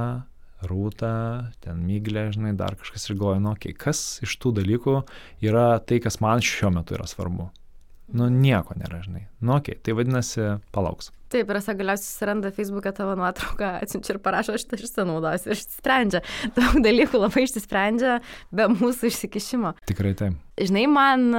Speaker 1: rūta, ten myglė, žinai, dar kažkas ir galvoja, nu, okei, okay, kas iš tų dalykų yra tai, kas man šiuo metu yra svarbu. Nu, nieko nėra, žinai. Nu, okei, okay, tai vadinasi, palauks.
Speaker 2: Taip, ir esa galiausiai susiranda Facebook'e tavo nuotrauką, atsiunčia ir parašo, aš tai išsinaudosiu ir išsprendžia. Daug dalykų labai išsisprendžia be mūsų išsikišimo.
Speaker 1: Tikrai taip.
Speaker 2: Žinai, man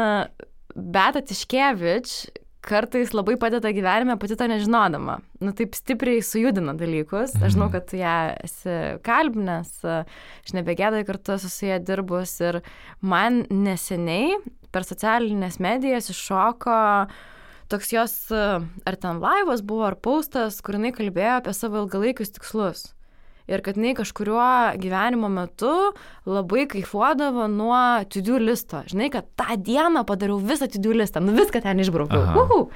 Speaker 2: Beta Tiškevič kartais labai padeda gyvenime pati to nežinodama. Nu, taip stipriai sujudina dalykus. Aš žinau, mhm. kad ją esi kalbinęs, aš nebegėdai kartu su ją dirbus ir man neseniai per socialinės medijas iššoko toks jos, ar ten laivas buvo, ar paustas, kur jinai kalbėjo apie savo ilgalaikius tikslus. Ir kad jinai kažkuriuo gyvenimo metu labai kaifuodavo nuo to-do listo. Žinai, kad tą dieną padariau visą to-do listą, nu viską ten išbraukiau.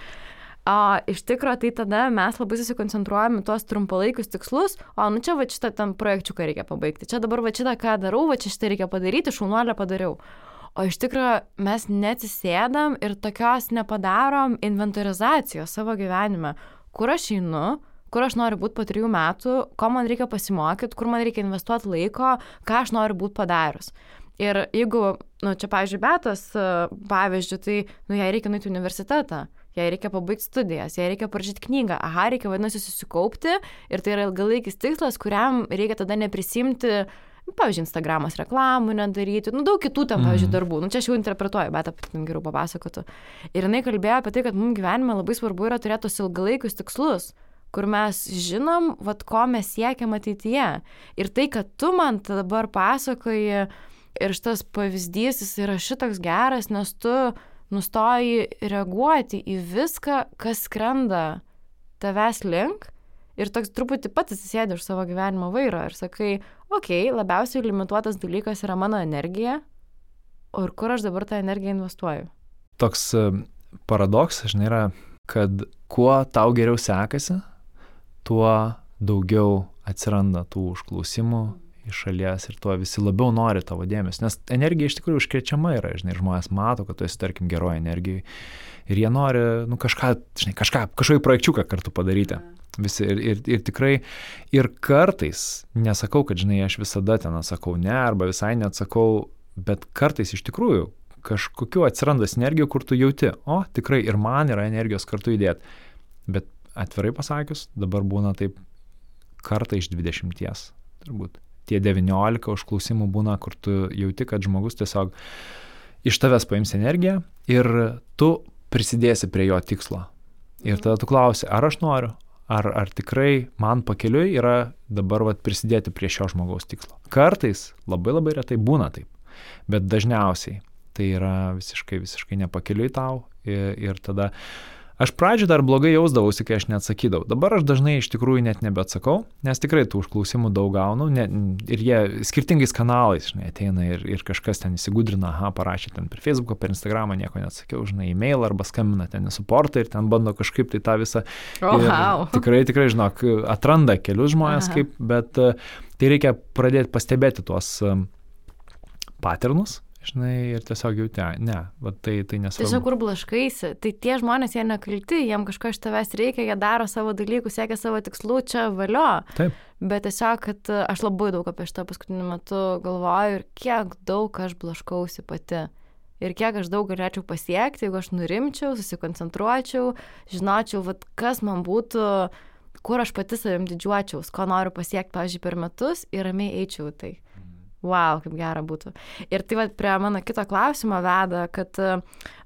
Speaker 2: O iš tikrųjų, tai tada mes labai susikoncentruojame tuos trumpalaikius tikslus, o nu čia va šitą tam projekčiuką reikia pabaigti, čia dabar va šitą ką darau, va čia šitą reikia padaryti, šaunuolę padariau. O iš tikrųjų mes neatsisėdam ir tokios nepadarom inventorizacijos savo gyvenime, kur aš einu, kur aš noriu būti po trijų metų, ko man reikia pasimokyti, kur man reikia investuoti laiko, ką aš noriu būti padarius. Ir jeigu, nu, čia, pavyzdžiui, Betos pavyzdžiui, tai, nu, jai reikia nueiti į universitetą, jai reikia pabaigti studijas, jai reikia parašyti knygą, aha, reikia vadinasi susikaupti ir tai yra ilgalaikis tikslas, kuriam reikia tada neprisimti nu, pavyzdžiui, Instagramas reklamų nedaryti, nu, daug kitų ten, pavyzdžiui, mhm. darbų. Nu, čia aš jau interpretuoju, bet apie tai geriau papasakotų. Ir jinai kalbėjo apie tai, kad mums gyvenime labai svarbu yra turėti tos ilgalaikius tikslus kur mes žinom, vad ko mes siekiam ateityje. Ir tai, kad tu man dabar pasakoji ir šitas pavyzdys, jis yra šitoks geras, nes tu nustoji reaguoti į viską, kas skrenda tavęs link ir toks truputį pats atsisėdi už savo gyvenimo vairo ir sakai, okei, okay, labiausiai limituotas dalykas yra mano energija, o ir kur aš dabar tą energiją investuoju?
Speaker 1: Toks e, paradoksas, žinai, yra, kad kuo tau geriau sekasi, tuo daugiau atsiranda tų užklausimų iš šalies ir tuo visi labiau nori tavo dėmesio. Nes energija iš tikrųjų užkrečiama yra, žinai, žmonės mato, kad tu esi, tarkim, geroje energijoje ir jie nori, nu, kažką, žinai, kažką, kažkokį projekčiuką kartu padaryti. Visi ir, ir, ir tikrai, ir kartais, nesakau, kad, žinai, aš visada ten atsakau ne, arba visai neatsakau, bet kartais iš tikrųjų kažkokiu atsiranda sinergijų, kur tu jauti, o tikrai ir man yra energijos kartu įdėti. Bet atvirai pasakius, dabar būna taip kartą iš dvidešimties, turbūt. Tie 19 užklausimų būna, kur tu jauti, kad žmogus tiesiog iš tavęs paims energiją ir tu prisidėsi prie jo tikslo. Ir tada tu klausi, ar aš noriu, ar, ar tikrai man pakeliui yra dabar vat, prisidėti prie šio žmogaus tikslo. Kartais, labai labai retai būna taip, bet dažniausiai tai yra visiškai, visiškai nepakeliui tau ir, ir tada Aš pradžioje dar blogai jausdavausi, kai aš neatsakydavau. Dabar aš dažnai iš tikrųjų net nebeatsakau, nes tikrai tų užklausimų daug gaunu ne, ir jie skirtingais kanalais, žinai, ateina ir, ir kažkas ten įsigudrina, aha, parašė ten per Facebooką, per Instagramą, nieko neatsakiau, žinai, e-mail arba skambina ten į suportą ir ten bando kažkaip tai tą visą.
Speaker 2: Oh, wow.
Speaker 1: Tikrai, tikrai, žinok, atranda kelius žmonės, aha. kaip, bet tai reikia pradėti pastebėti tuos paternus žinai, ir tiesiog jauti, ne, va, tai, tai nesvarbu.
Speaker 2: Tiesiog kur blaškaisi, tai tie žmonės, jie nekalti, jiem kažko iš tavęs reikia, jie daro savo dalykus, siekia savo tikslų, čia valio.
Speaker 1: Taip.
Speaker 2: Bet tiesiog, kad aš labai daug apie šitą paskutiniu metu galvoju ir kiek daug aš blaškausi pati. Ir kiek aš daug galėčiau pasiekti, jeigu aš nurimčiau, susikoncentruočiau, žinočiau, vat, kas man būtų, kur aš pati savim didžiuočiaus, ko noriu pasiekti, pavyzdžiui, per metus ir ramiai eičiau tai. Wow, kaip gera būtų. Ir tai vad prie mano kito klausimo veda, kad na,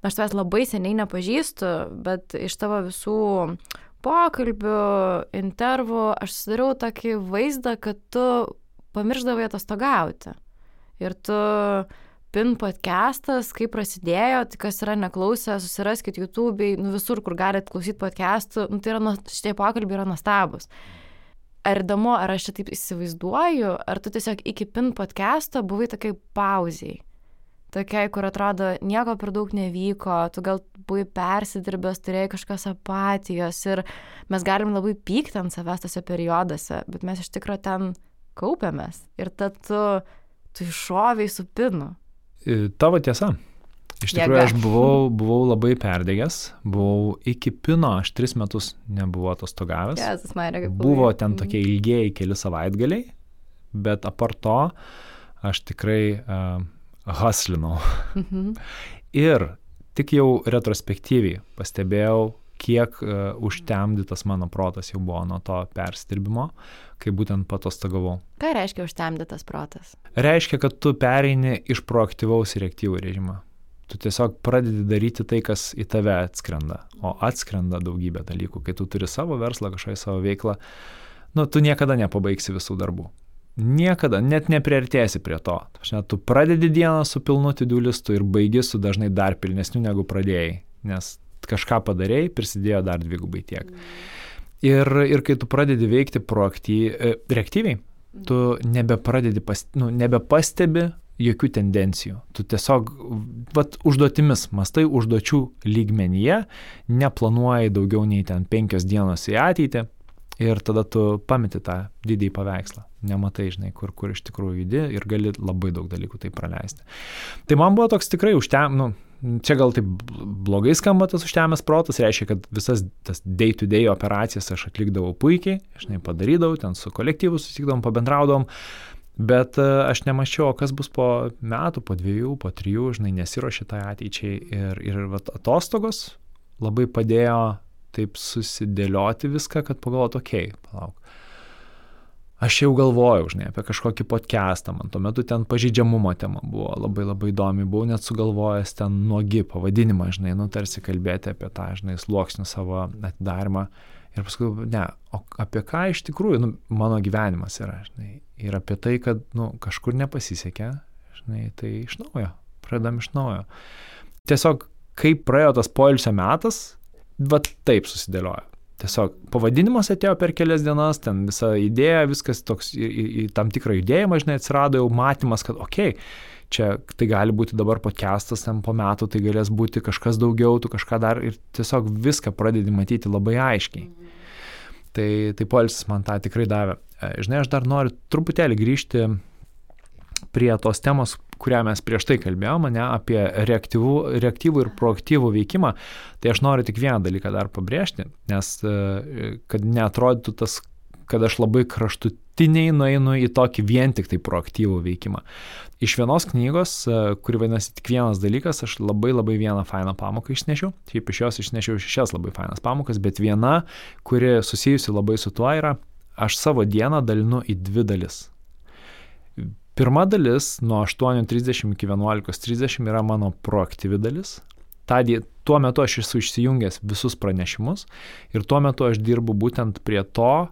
Speaker 2: aš tavęs labai seniai nepažįstu, bet iš tavo visų pokalbių, intervų aš susidariau tokį vaizdą, kad tu pamirždavai atostogauti. Ir tu pin podcastas, kaip prasidėjo, tai kas yra neklausę, susiraskit YouTube, nu visur, kur galite klausyti podcastų, nu, tai yra, šitie pokalbiai yra nuostabus. Mm ar įdomu, ar aš čia taip įsivaizduoju, ar tu tiesiog iki pin podcast'o buvai tokiai pauziai. Tokiai, kur atrodo, nieko per daug nevyko, tu gal buvai persidirbęs, turėjai kažkokios apatijos ir mes galim labai pykti ant savęs tose perioduose, bet mes iš tikrųjų ten kaupiamės. Ir tad tu, tu iššoviai su pinu.
Speaker 1: Tavo tiesa. Iš tikrųjų,
Speaker 2: Jėga.
Speaker 1: aš buvau, buvau labai perdegęs, buvau iki pino, aš tris metus nebuvau atostogavęs.
Speaker 2: Jėzus, Marija, kaip
Speaker 1: Buvo
Speaker 2: ilgai.
Speaker 1: ten tokie ilgieji keli savaitgaliai, bet apart to aš tikrai uh, haslinau.
Speaker 2: Mhm.
Speaker 1: Ir tik jau retrospektyviai pastebėjau, kiek uh, užtemdytas mano protas jau buvo nuo to perstirbimo, kai būtent patostagavau.
Speaker 2: Ką reiškia užtemdytas protas?
Speaker 1: Reiškia, kad tu pereini iš proaktyvaus į reaktyvų režimą. Tu tiesiog pradedi daryti tai, kas į tave atskrenda. O atskrenda daugybė dalykų. Kai tu turi savo verslą, kažkokią savo veiklą, nu, tu niekada nepabaigsi visų darbų. Niekada, net nepriartėsi prie to. Prasme, Tu pradedi dieną su pilnu tidulistu ir baigi su dažnai dar pilnesniu negu pradėjai. Nes kažką padarėjai, prisidėjo dar dvigubai tiek. Ir, ir kai tu pradedi veikti proaktyviai, reaktyviai, tu nebepradedi, pas, nu, nebepastebi jokių tendencijų. Tu tiesiog, vat, užduotimis, mastai užduočių lygmenyje, neplanuoji daugiau nei ten penkios dienos į ateitį ir tada tu pameti tą didįjį paveikslą. Nematai, žinai, kur, kur iš tikrųjų judi ir gali labai daug dalykų tai praleisti. Tai man buvo toks tikrai užtem, nu, čia gal taip blogai skamba tas užtemęs protas, reiškia, kad visas tas day-to-day -day operacijas aš atlikdavau puikiai, žinai, padarydavau, ten su kolektyvu susitikdavom, pabendraudom, bet e, aš nemačiau, o kas bus po metų, po dviejų, po trijų, žinai, nesiuošė tai ateičiai ir, ir vat, atostogos labai padėjo taip susidėlioti viską, kad pagalvot, okei, okay, palauk. Aš jau galvojau, žinai, apie kažkokį podcastą, man tuo metu ten pažydžiamumo tema buvo labai labai įdomi, buvau net sugalvojęs ten nuogi pavadinimą, žinai, nu tarsi kalbėti apie tą, žinai, sluoksnių savo atidarimą. Ir paskui, ne, o apie ką iš tikrųjų, nu, mano gyvenimas yra, žinai, ir apie tai, kad, nu, kažkur nepasisekė, žinai, tai iš naujo, pradedam iš naujo. Tiesiog, kai praėjo tas poilsio metas, va taip susidėliojo. Tiesiog pavadinimas atėjo per kelias dienas, ten visa idėja, viskas toks į, į, į tam tikrą judėjimą, žinai, atsirado jau matymas, kad, okei, okay, čia tai gali būti dabar podcastas, ten po metų tai galės būti kažkas daugiau, tu kažką dar ir tiesiog viską pradedi matyti labai aiškiai. Tai, tai poilsis man tą tikrai davė. Žinai, aš dar noriu truputėlį grįžti prie tos temos, kurią mes prieš tai kalbėjome, ne, apie reaktyvų, reaktyvų ir proaktyvų veikimą, tai aš noriu tik vieną dalyką dar pabrėžti, nes kad neatrodytų tas, kad aš labai kraštutiniai nueinu į tokį vien tik tai proaktyvų veikimą. Iš vienos knygos, kuri vadinasi tik vienas dalykas, aš labai labai vieną fainą pamoką išnešiau, taip iš jos išnešiau šešias labai fainas pamokas, bet viena, kuri susijusi labai su tuo yra, aš savo dieną dalinu į dvi dalis. Pirma dalis nuo 8.30 iki 11.30 yra mano proaktyvi dalis. Tadį, tuo metu aš esu išsijungęs visus pranešimus ir tuo metu aš dirbu būtent prie to,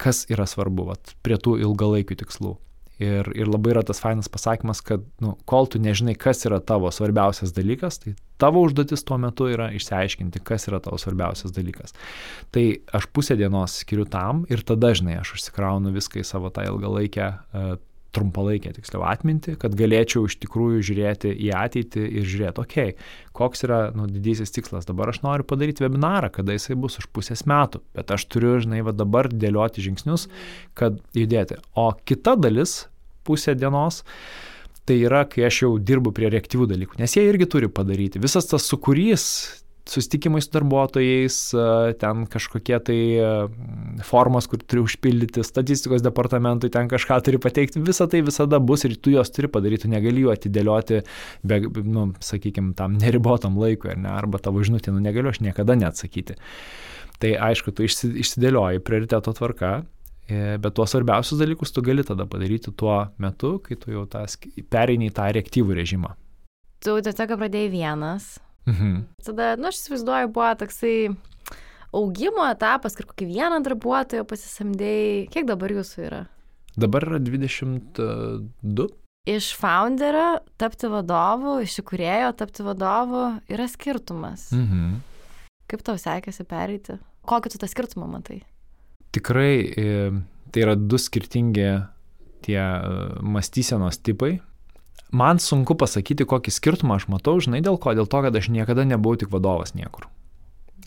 Speaker 1: kas yra svarbu, vat, prie tų ilgalaikių tikslų. Ir, ir labai yra tas fainas pasakymas, kad nu, kol tu nežinai, kas yra tavo svarbiausias dalykas, tai tavo užduotis tuo metu yra išsiaiškinti, kas yra tavo svarbiausias dalykas. Tai aš pusę dienos skiriu tam ir tada, žinai, aš užsikraunu viską į savo tą ilgalaikę uh, trumpalaikę, tiksliau, atmintį, kad galėčiau iš tikrųjų žiūrėti į ateitį ir žiūrėti, okei, okay, koks yra nu, didysis tikslas. Dabar aš noriu padaryti webinarą, kada jisai bus už pusės metų, bet aš turiu, žinai, va dabar dėlioti žingsnius, kad judėti. O kita dalis, pusė dienos, tai yra, kai aš jau dirbu prie reaktyvų dalykų, nes jie irgi turi padaryti. Visas tas sukūrys, susitikimai su darbuotojais, ten kažkokie tai formos, kur turi užpildyti, statistikos departamentui ten kažką turi pateikti, visa tai visada bus ir tu juos turi padaryti, tu negali jų atidėlioti, be, nu, sakykime, tam neribotam laikui, ar ne, arba tavo žinutė, nu negaliu aš niekada neatsakyti. Tai aišku, tu išsidėlioji prioriteto tvarka, bet tuos svarbiausius dalykus tu gali tada padaryti tuo metu, kai tu jau tas, pereini į tą reaktyvų režimą.
Speaker 2: Tu tiesiog pradėjai vienas,
Speaker 1: Mhm.
Speaker 2: Tada, nu, aš įsivaizduoju, buvo toksai augimo etapas, kur kokį vieną darbuotoją pasisamdėjai. Kiek dabar jūsų yra?
Speaker 1: Dabar yra 22.
Speaker 2: Iš founderio tapti vadovu, iš įkūrėjo tapti vadovu yra skirtumas.
Speaker 1: Mhm.
Speaker 2: Kaip tau sekėsi pereiti? Kokį tu tą skirtumą matai?
Speaker 1: Tikrai e, tai yra du skirtingi tie e, mąstysenos tipai. Man sunku pasakyti, kokį skirtumą aš matau, žinai, dėl ko? Dėl to, kad aš niekada nebuvau tik vadovas niekur.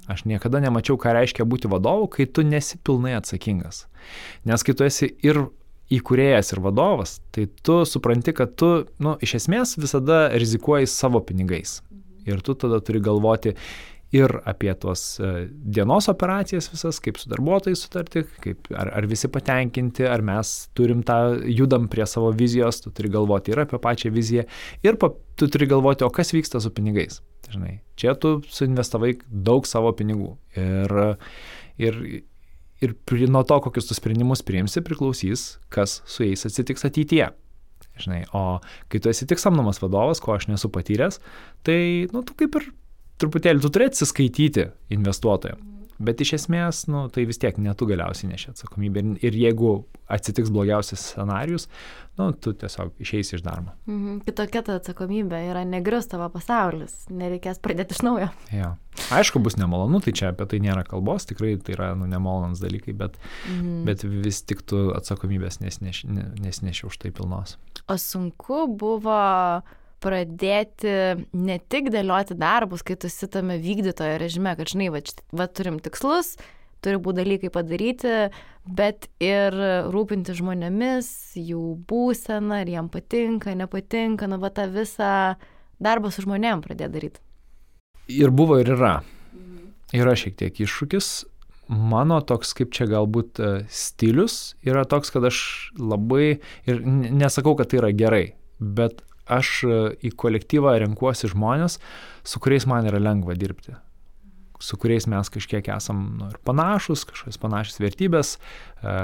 Speaker 1: Aš niekada nemačiau, ką reiškia būti vadovu, kai tu nesi pilnai atsakingas. Nes kai tu esi ir įkūrėjas ir vadovas, tai tu supranti, kad tu, nu, iš esmės visada rizikuoji savo pinigais. Ir tu tada turi galvoti ir apie tuos e, dienos operacijas visas, kaip su darbuotojais sutarti, kaip, ar, ar visi patenkinti, ar mes turim tą, judam prie savo vizijos, tu turi galvoti ir apie pačią viziją, ir pa, tu turi galvoti, o kas vyksta su pinigais. Žinai, čia tu suinvestavai daug savo pinigų. Ir, ir, ir nuo to, kokius tu sprendimus priimsi, priklausys, kas su jais atsitiks ateityje. Žinai, o kai tu esi tik samdomas vadovas, ko aš nesu patyręs, tai, nu, tu kaip ir truputėlį tu turi atsiskaityti investuotojams. Bet iš esmės, nu, tai vis tiek netu galiausiai neši atsakomybę. Ir, jeigu atsitiks blogiausias scenarius, nu, tu tiesiog išeisi iš darbo.
Speaker 2: Mhm. Kitokia ta atsakomybė yra negrius tavo pasaulis, nereikės pradėti iš naujo.
Speaker 1: Ja. Aišku, bus nemalonu, tai čia apie tai nėra kalbos, tikrai tai yra nu, nemalonus dalykai, bet, mhm. bet vis tik tu atsakomybės nesneši, nesneši už tai pilnos.
Speaker 2: O sunku buvo pradėti ne tik dėlioti darbus, kai tu esi tame vykdytojo režime, kad žinai, va, va turim tikslus, turi būti dalykai padaryti, bet ir rūpinti žmonėmis, jų būseną, ar jam patinka, nepatinka, nu va tą visą darbą su žmonėm pradėti daryti.
Speaker 1: Ir buvo ir yra. Yra šiek tiek iššūkis. Mano toks, kaip čia galbūt e, stilius, yra toks, kad aš labai, ir nesakau, kad tai yra gerai, bet aš e, į kolektyvą renkuosi žmonės, su kuriais man yra lengva dirbti su kuriais mes kažkiek esam nu, ir panašus, kažkokios panašios vertybės, e,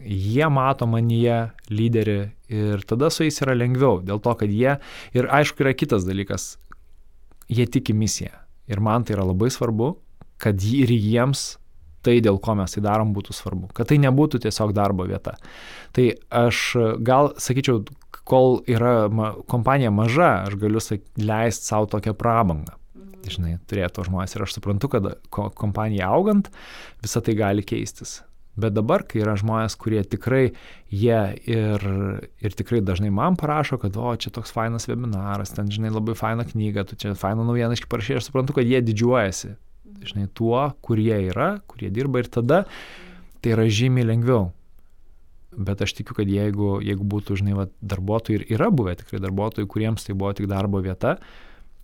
Speaker 1: jie mato manyje lyderį ir tada su jais yra lengviau, dėl to, kad jie, ir aišku yra kitas dalykas, jie tiki misiją. Ir man tai yra labai svarbu, kad ir jiems tai, dėl ko mes tai darom, būtų svarbu. Kad tai nebūtų tiesiog darbo vieta. Tai aš gal sakyčiau, kol yra ma, kompanija maža, aš galiu leisti savo tokią prabangą. Mhm. Žinai, turėtų žmonės ir aš suprantu, kad ko, kompanija augant, visą tai gali keistis. Bet dabar, kai yra žmonės, kurie tikrai jie ir, ir tikrai dažnai man parašo, kad, o, čia toks fainas webinaras, ten, žinai, labai faina knyga, tu čia fainą naujieną iški parašai, aš suprantu, kad jie didžiuojasi, žinai, tuo, kur jie yra, kur jie dirba ir tada tai yra žymiai lengviau bet aš tikiu, kad jeigu, jeigu būtų, žinai, va, darbuotojų ir yra buvę tikrai darbuotojų, kuriems tai buvo tik darbo vieta,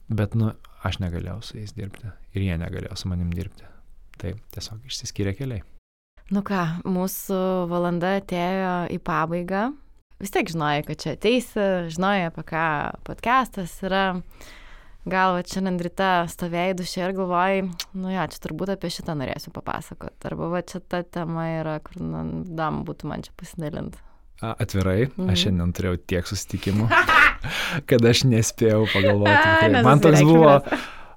Speaker 1: bet, nu, aš negalėjau su jais dirbti ir jie negalėjo su manim dirbti. Tai tiesiog išsiskyrė keliai.
Speaker 2: Nu ką, mūsų valanda atėjo į pabaigą. Vis tiek žinojai, kad čia ateisi, žinojai, apie ką podcastas yra. Gal va, šiandien ryte stovėjai dušė ir galvojai, nu jo, čia turbūt apie šitą norėsiu papasakoti. Arba va, čia ta tema yra, kur, nu, dam būtų man čia pasidalinti.
Speaker 1: Atvirai, mhm. aš šiandien turėjau tiek susitikimų, kad aš nespėjau pagalvoti. Man toks buvo,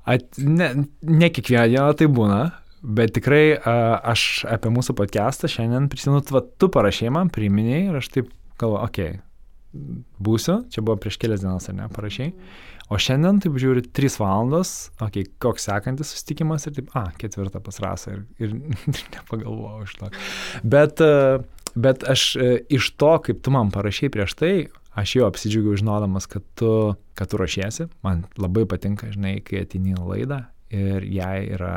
Speaker 1: at, ne, ne kiekvieną dieną tai būna, bet tikrai a, aš apie mūsų podcastą šiandien prisimenu, tu parašėjai man, priminėjai ir aš taip galvoju, okei, okay, būsiu, čia buvo prieš kelias dienas ar ne, parašėjai. Mhm O šiandien, taip žiūri, 3 valandos, okei, okay, koks sekantis susitikimas ir taip, a, ketvirtą pas rasą ir, ir, nepagalvojau iš to. Bet, e, bet aš e, iš to, kaip tu man parašai prieš tai, aš jau apsidžiaugiau žinodamas, kad tu, kad tu ruošiesi, man labai patinka, žinai, kai atini į laidą ir jai yra,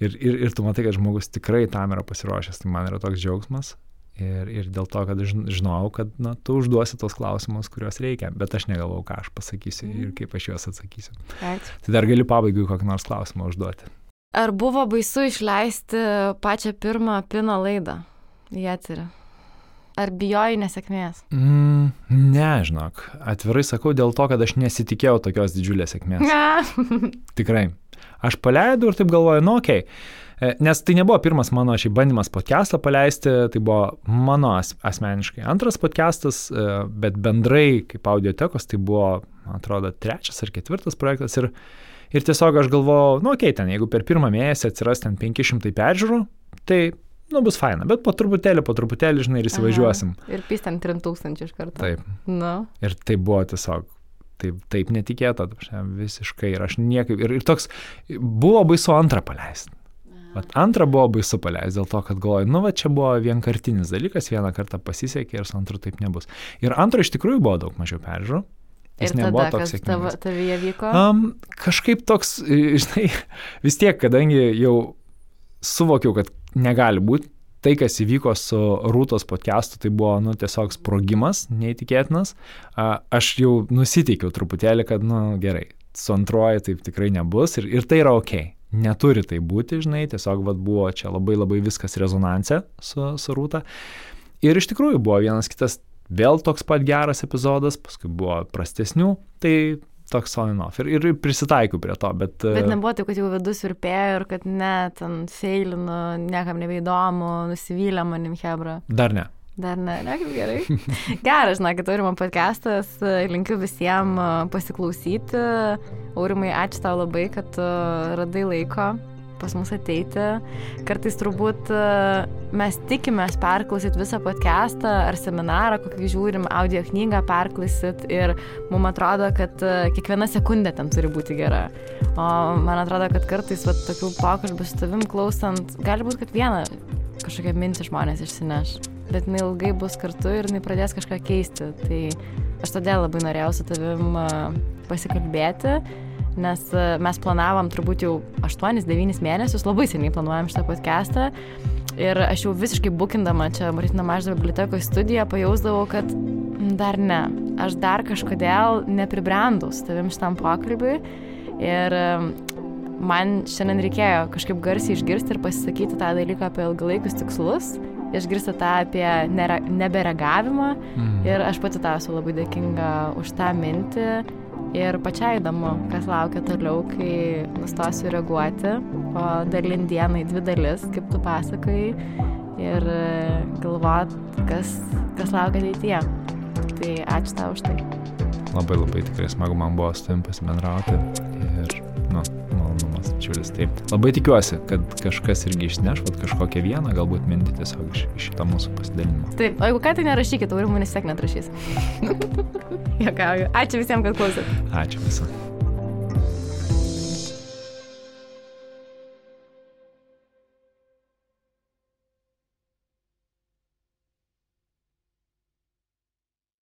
Speaker 1: ir, ir, ir tu matai, kad žmogus tikrai tam yra pasiruošęs, tai man yra toks džiaugsmas, Ir, ir dėl to, kad žinojau, kad na, tu užduosi tos klausimus, kuriuos reikia, bet aš negalvau, ką aš pasakysiu mm. ir mhm. kaip aš juos atsakysiu. Ačiū. Tai dar galiu pabaigai kokį nors klausimą užduoti.
Speaker 2: Ar buvo baisu išleisti pačią pirmą pino laidą? Jie atsiri. Ar bijojai nesėkmės?
Speaker 1: Mm, ne, žinok. Atvirai sakau dėl to, kad aš nesitikėjau tokios didžiulės sėkmės. Tikrai. Aš paleidau ir taip galvoju, nu, okei. Okay nes tai nebuvo pirmas mano šiaip bandymas podcastą paleisti, tai buvo mano as, asmeniškai antras podcastas, e, bet bendrai kaip audiotekos tai buvo, man atrodo, trečias ar ketvirtas projektas. Ir, ir tiesiog aš galvojau, nu, okei, okay, ten jeigu per pirmą mėnesį atsiras ten 500 peržiūrų, tai nu, bus faina, bet po truputėlį, po truputėlį, žinai, ir įsivažiuosim.
Speaker 2: Aha, ir pys ten 3000 iš karto.
Speaker 1: Taip.
Speaker 2: Nu.
Speaker 1: Ir tai buvo tiesiog taip, taip netikėta, visiškai. Ir aš niekaip. Ir, ir toks buvo baisu antrą paleisti. Vat antrą buvo baisu paleisti dėl to, kad galvoju, nu va čia buvo vienkartinis dalykas, vieną kartą pasisekė ir su antru taip nebus. Ir antro iš tikrųjų buvo daug mažiau peržiūrų.
Speaker 2: Jis ir nebuvo tada, toks sėkmingas. Tavyje vyko?
Speaker 1: Um, kažkaip toks, žinai, vis tiek, kadangi jau suvokiau, kad negali būti tai, kas įvyko su Rūtos podcastu, tai buvo, nu, tiesiog sprogimas, neįtikėtinas. Aš jau nusiteikiau truputėlį, kad, nu, gerai, su antroji taip tikrai nebus ir, ir tai yra ok. Neturi tai būti, žinai, tiesiog vat, buvo čia labai labai viskas rezonanse su, su Rūta. Ir iš tikrųjų buvo vienas kitas vėl toks pat geras epizodas, paskui buvo prastesnių, tai toks on and off. Ir, ir prisitaikiau prie to, bet...
Speaker 2: Bet nebuvo taip, kad jau vidus virpėjo ir kad ne, ten feilinu, niekam nebeįdomu, nusivylę manim Hebra.
Speaker 1: Dar ne.
Speaker 2: Dar ne, ne, kaip gerai. Geras, žinokit, Aurimo podcastas, linkiu visiems pasiklausyti. Aurimai, ačiū tau labai, kad radai laiko pas mus ateiti. Kartais turbūt mes tikimės perklausyti visą podcastą ar seminarą, kokį žiūrim, audio knygą perklausyt ir mums atrodo, kad kiekviena sekundė ten turi būti gera. O man atrodo, kad kartais va, tokių pokalbių su tavim klausant, gali būti, kad vieną kažkokią mintį žmonės išsineš, bet jinai ilgai bus kartu ir jinai pradės kažką keisti. Tai aš todėl labai norėjau su tavim pasikalbėti nes mes planavom turbūt jau 8-9 mėnesius, labai seniai planuojam šitą podcastą. Ir aš jau visiškai bukindama čia Martino Maždo bibliotekos studiją pajausdavau, kad dar ne, aš dar kažkodėl nepribrendau su tavim šitam pokalbiui. Ir man šiandien reikėjo kažkaip garsiai išgirsti ir pasisakyti tą dalyką apie ilgalaikius tikslus, išgirsti tą apie neberegavimą. Mm. Ir aš pati tau esu labai dėkinga už tą mintį Ir pačiai įdomu, kas laukia toliau, kai nustosiu reaguoti, o dalint dieną į dvi dalis, kaip tu pasakai, ir galvot, kas, kas laukia ateityje. Tai ačiū tau už tai.
Speaker 1: Labai labai tikrai smagu man buvo su tavim pasibendrauti ir, nu, malonumas didžiulis. Taip, labai tikiuosi, kad kažkas irgi išneš, vat kažkokią vieną, galbūt mintį tiesiog iš, iš šito mūsų pasidalinimo.
Speaker 2: Taip, o jeigu ką, tai nerašykit, aurimų nesek netrašys. Jokauju. Ačiū visiems, kad klausėt.
Speaker 1: Ačiū visiems.